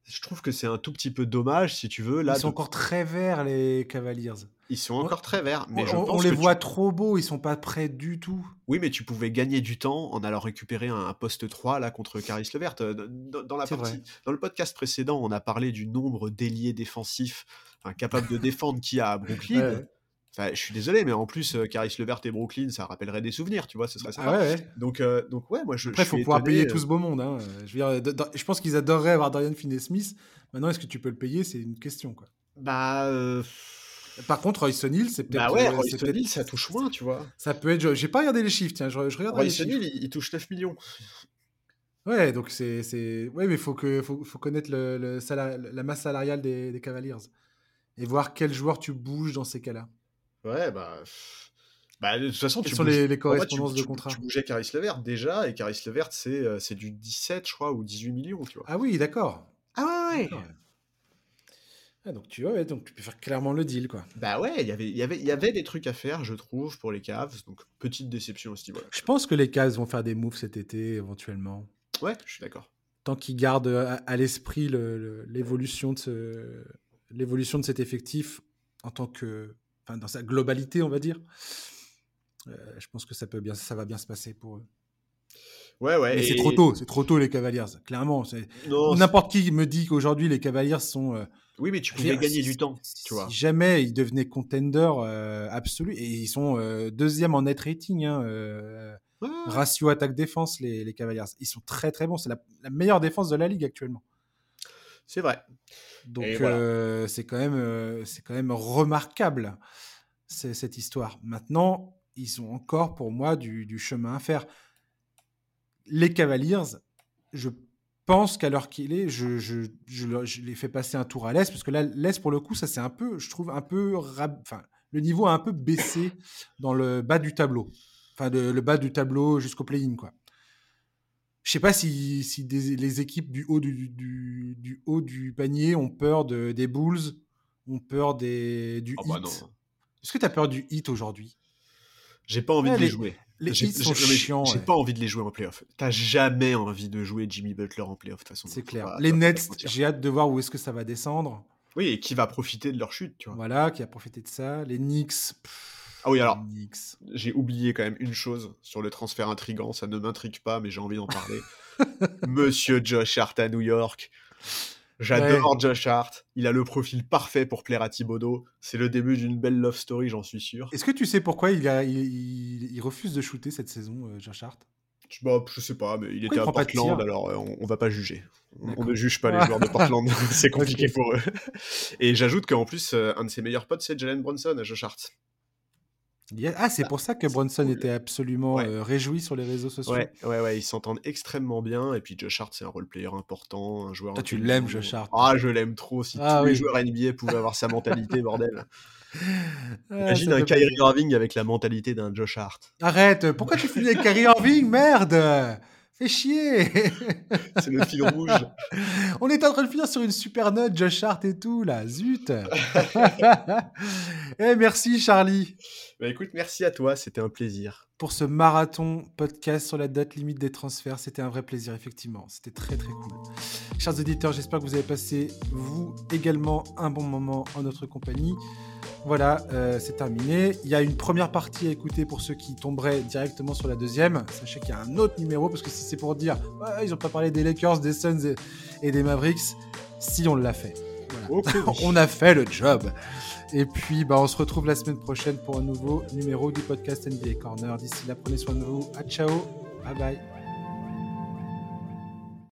Je trouve que c'est un tout petit peu dommage, si tu veux. Là, ils sont de- encore très verts, les Cavaliers. Ils sont encore très verts, mais on je pense on les tu- voit trop beaux, ils sont pas prêts du tout. Oui, mais tu pouvais gagner du temps en allant récupérer un, un poste 3 là contre Caris Levert. Euh, Dans, dans la partie, vrai. dans le podcast précédent, on a parlé du nombre d'ailiers défensifs enfin, capables de (laughs) défendre qu'il y a à Brooklyn. Ouais. Enfin, je suis désolé, mais en plus, euh, Caris Levert et Brooklyn, ça rappellerait des souvenirs, tu vois, ce serait sympa. Ah ouais, ouais. Donc, euh, donc ouais, moi je. Après, il faut pouvoir payer euh, tout ce beau monde. hein. Je, veux dire, je pense qu'ils adoreraient avoir Dorian Finney-Smith. Maintenant, est-ce que tu peux le payer? C'est une question. Quoi. Bah, euh, Par contre, Royce O'Neal, c'est peut-être. bah ouais, euh, Royce O'Neal, ça touche moins, tu vois. Ça peut être. J'ai pas regardé les chiffres, tiens, je, je regarde Royce. O'Neal, il, il touche 9 millions. Ouais, donc c'est. c'est- Ouais, mais il faut, que, faut, faut connaître le, le salari- la masse salariale des, des Cavaliers. Et voir quel joueur tu bouges dans ces cas-là. Ouais, bah. Bah, de toute façon, Quelles tu sont bouges- les, les tu- correspondances tu, de contrat? Tu bougeais Caris Levert déjà, et Caris Levert, c'est euh, c'est du 17, je crois, ou 18 millions, tu vois. Ah oui, d'accord. Ah ouais, ouais. Ah, donc, tu vois, ouais, donc tu peux faire clairement le deal, quoi. Bah ouais, il y avait- il y avait- il y avait des trucs à faire, je trouve, pour les Cavs. Donc, petite déception à ce niveau-là. Je pense que les Cavs vont faire des moves cet été, éventuellement. Ouais, je suis d'accord. tant qu'ils gardent à, à l'esprit le- le- l'évolution de, ce- de cet effectif en tant que, enfin, dans sa globalité, on va dire. euh, je pense que ça peut bien, ça va bien se passer pour eux. Ouais, ouais. Mais c'est et- trop tôt, c'est trop tôt les Cavaliers. Clairement, c'est- c'est- n'importe qui me dit qu'aujourd'hui les Cavaliers sont. euh, oui, mais tu pouvais dire, gagner si- du temps, si tu vois. jamais ils devenaient contender euh, absolu et ils sont euh, deuxième en net rating. hein, euh, Ouais, ratio attaque-défense, les, les Cavaliers. Ils sont très très bons. C'est la, la meilleure défense de la ligue actuellement. c'est vrai. Donc voilà. euh, c'est quand même euh, c'est quand même remarquable cette histoire. Maintenant, ils ont encore pour moi du, du chemin à faire. Les Cavaliers, je pense qu'à l'heure qu'il est, je, je, je, je les fais passer un tour à l'Est parce que là l'Est pour le coup ça c'est un peu, je trouve un peu, rab- enfin le niveau a un peu baissé dans le bas du tableau, enfin de- le bas du tableau jusqu'au play-in quoi. Je sais pas si, si des- les équipes du haut du, du, du haut du panier ont peur de, des Bulls, ont peur des, du Oh Heat. bah. Est-ce que tu as peur du Heat aujourd'hui? J'ai pas envie Ouais, de les- jouer. Les Heat sont chiants. j'ai ouais. pas envie de les jouer en playoff. T'as jamais envie de jouer Jimmy Butler en playoff, de toute façon. C'est clair. pas- les Nets, j'ai hâte de voir où est-ce que ça va descendre. Oui, et qui va profiter de leur chute, tu vois. Voilà, qui a profité de ça. Les Knicks. pff, Ah oui, alors, j'ai oublié quand même une chose sur le transfert intrigant. Ça ne m'intrigue pas, mais j'ai envie d'en parler. (laughs) Monsieur Josh Hart à New York. J'adore Josh Hart. Il a le profil parfait pour plaire à Thibodeau. C'est le début d'une belle love story, j'en suis sûr. Est-ce que tu sais pourquoi il, a, il, il- il refuse de shooter cette saison, euh, Josh Hart? Je, bah, je sais pas, mais il Pourquoi était il à Portland, alors euh, on, on va pas juger. On, ne juge pas les joueurs de (laughs) Portland, (laughs) c'est compliqué pour eux. Et j'ajoute qu'en plus, euh, un de ses meilleurs potes, c'est Jalen Bronson à Josh Hart. Ah, c'est pour ça que Bronson cool. était absolument Ouais. euh, réjoui sur les réseaux sociaux. Ouais, ouais, ouais, ils s'entendent extrêmement bien. Et puis Josh Hart, c'est un role-player important, un joueur. Toi, tu l'aimes, Josh Hart. Ah, je l'aime trop. Si Ah tous les joueurs NBA pouvaient avoir sa (laughs) mentalité, bordel. Ah, Imagine un Kyrie plaisir. Irving avec la mentalité d'un Josh Hart. Arrête, pourquoi tu finis avec Kyrie Irving? Merde Fais chier (laughs) C'est le fil rouge. (laughs) On est en train de finir sur une super note, Josh Hart et tout, là, zut Eh, merci Charlie Bah écoute, merci à toi, c'était un plaisir. pour ce marathon podcast sur la date limite des transferts. C'était un vrai plaisir, effectivement. C'était très très cool. Chers auditeurs, j'espère que vous avez passé, vous également, un bon moment en notre compagnie. Voilà, euh, c'est terminé. Il y a une première partie à écouter pour ceux qui tomberaient directement sur la deuxième. Sachez qu'il y a un autre numéro, parce que si c'est pour dire ils n'ont pas parlé des Lakers, des Suns et, des Mavericks, si on l'a fait. (laughs) on a fait le job. Et puis, bah, on se retrouve la semaine prochaine pour un nouveau numéro du podcast NBA Corner. D'ici là, prenez soin de vous. À ciao. Bye bye.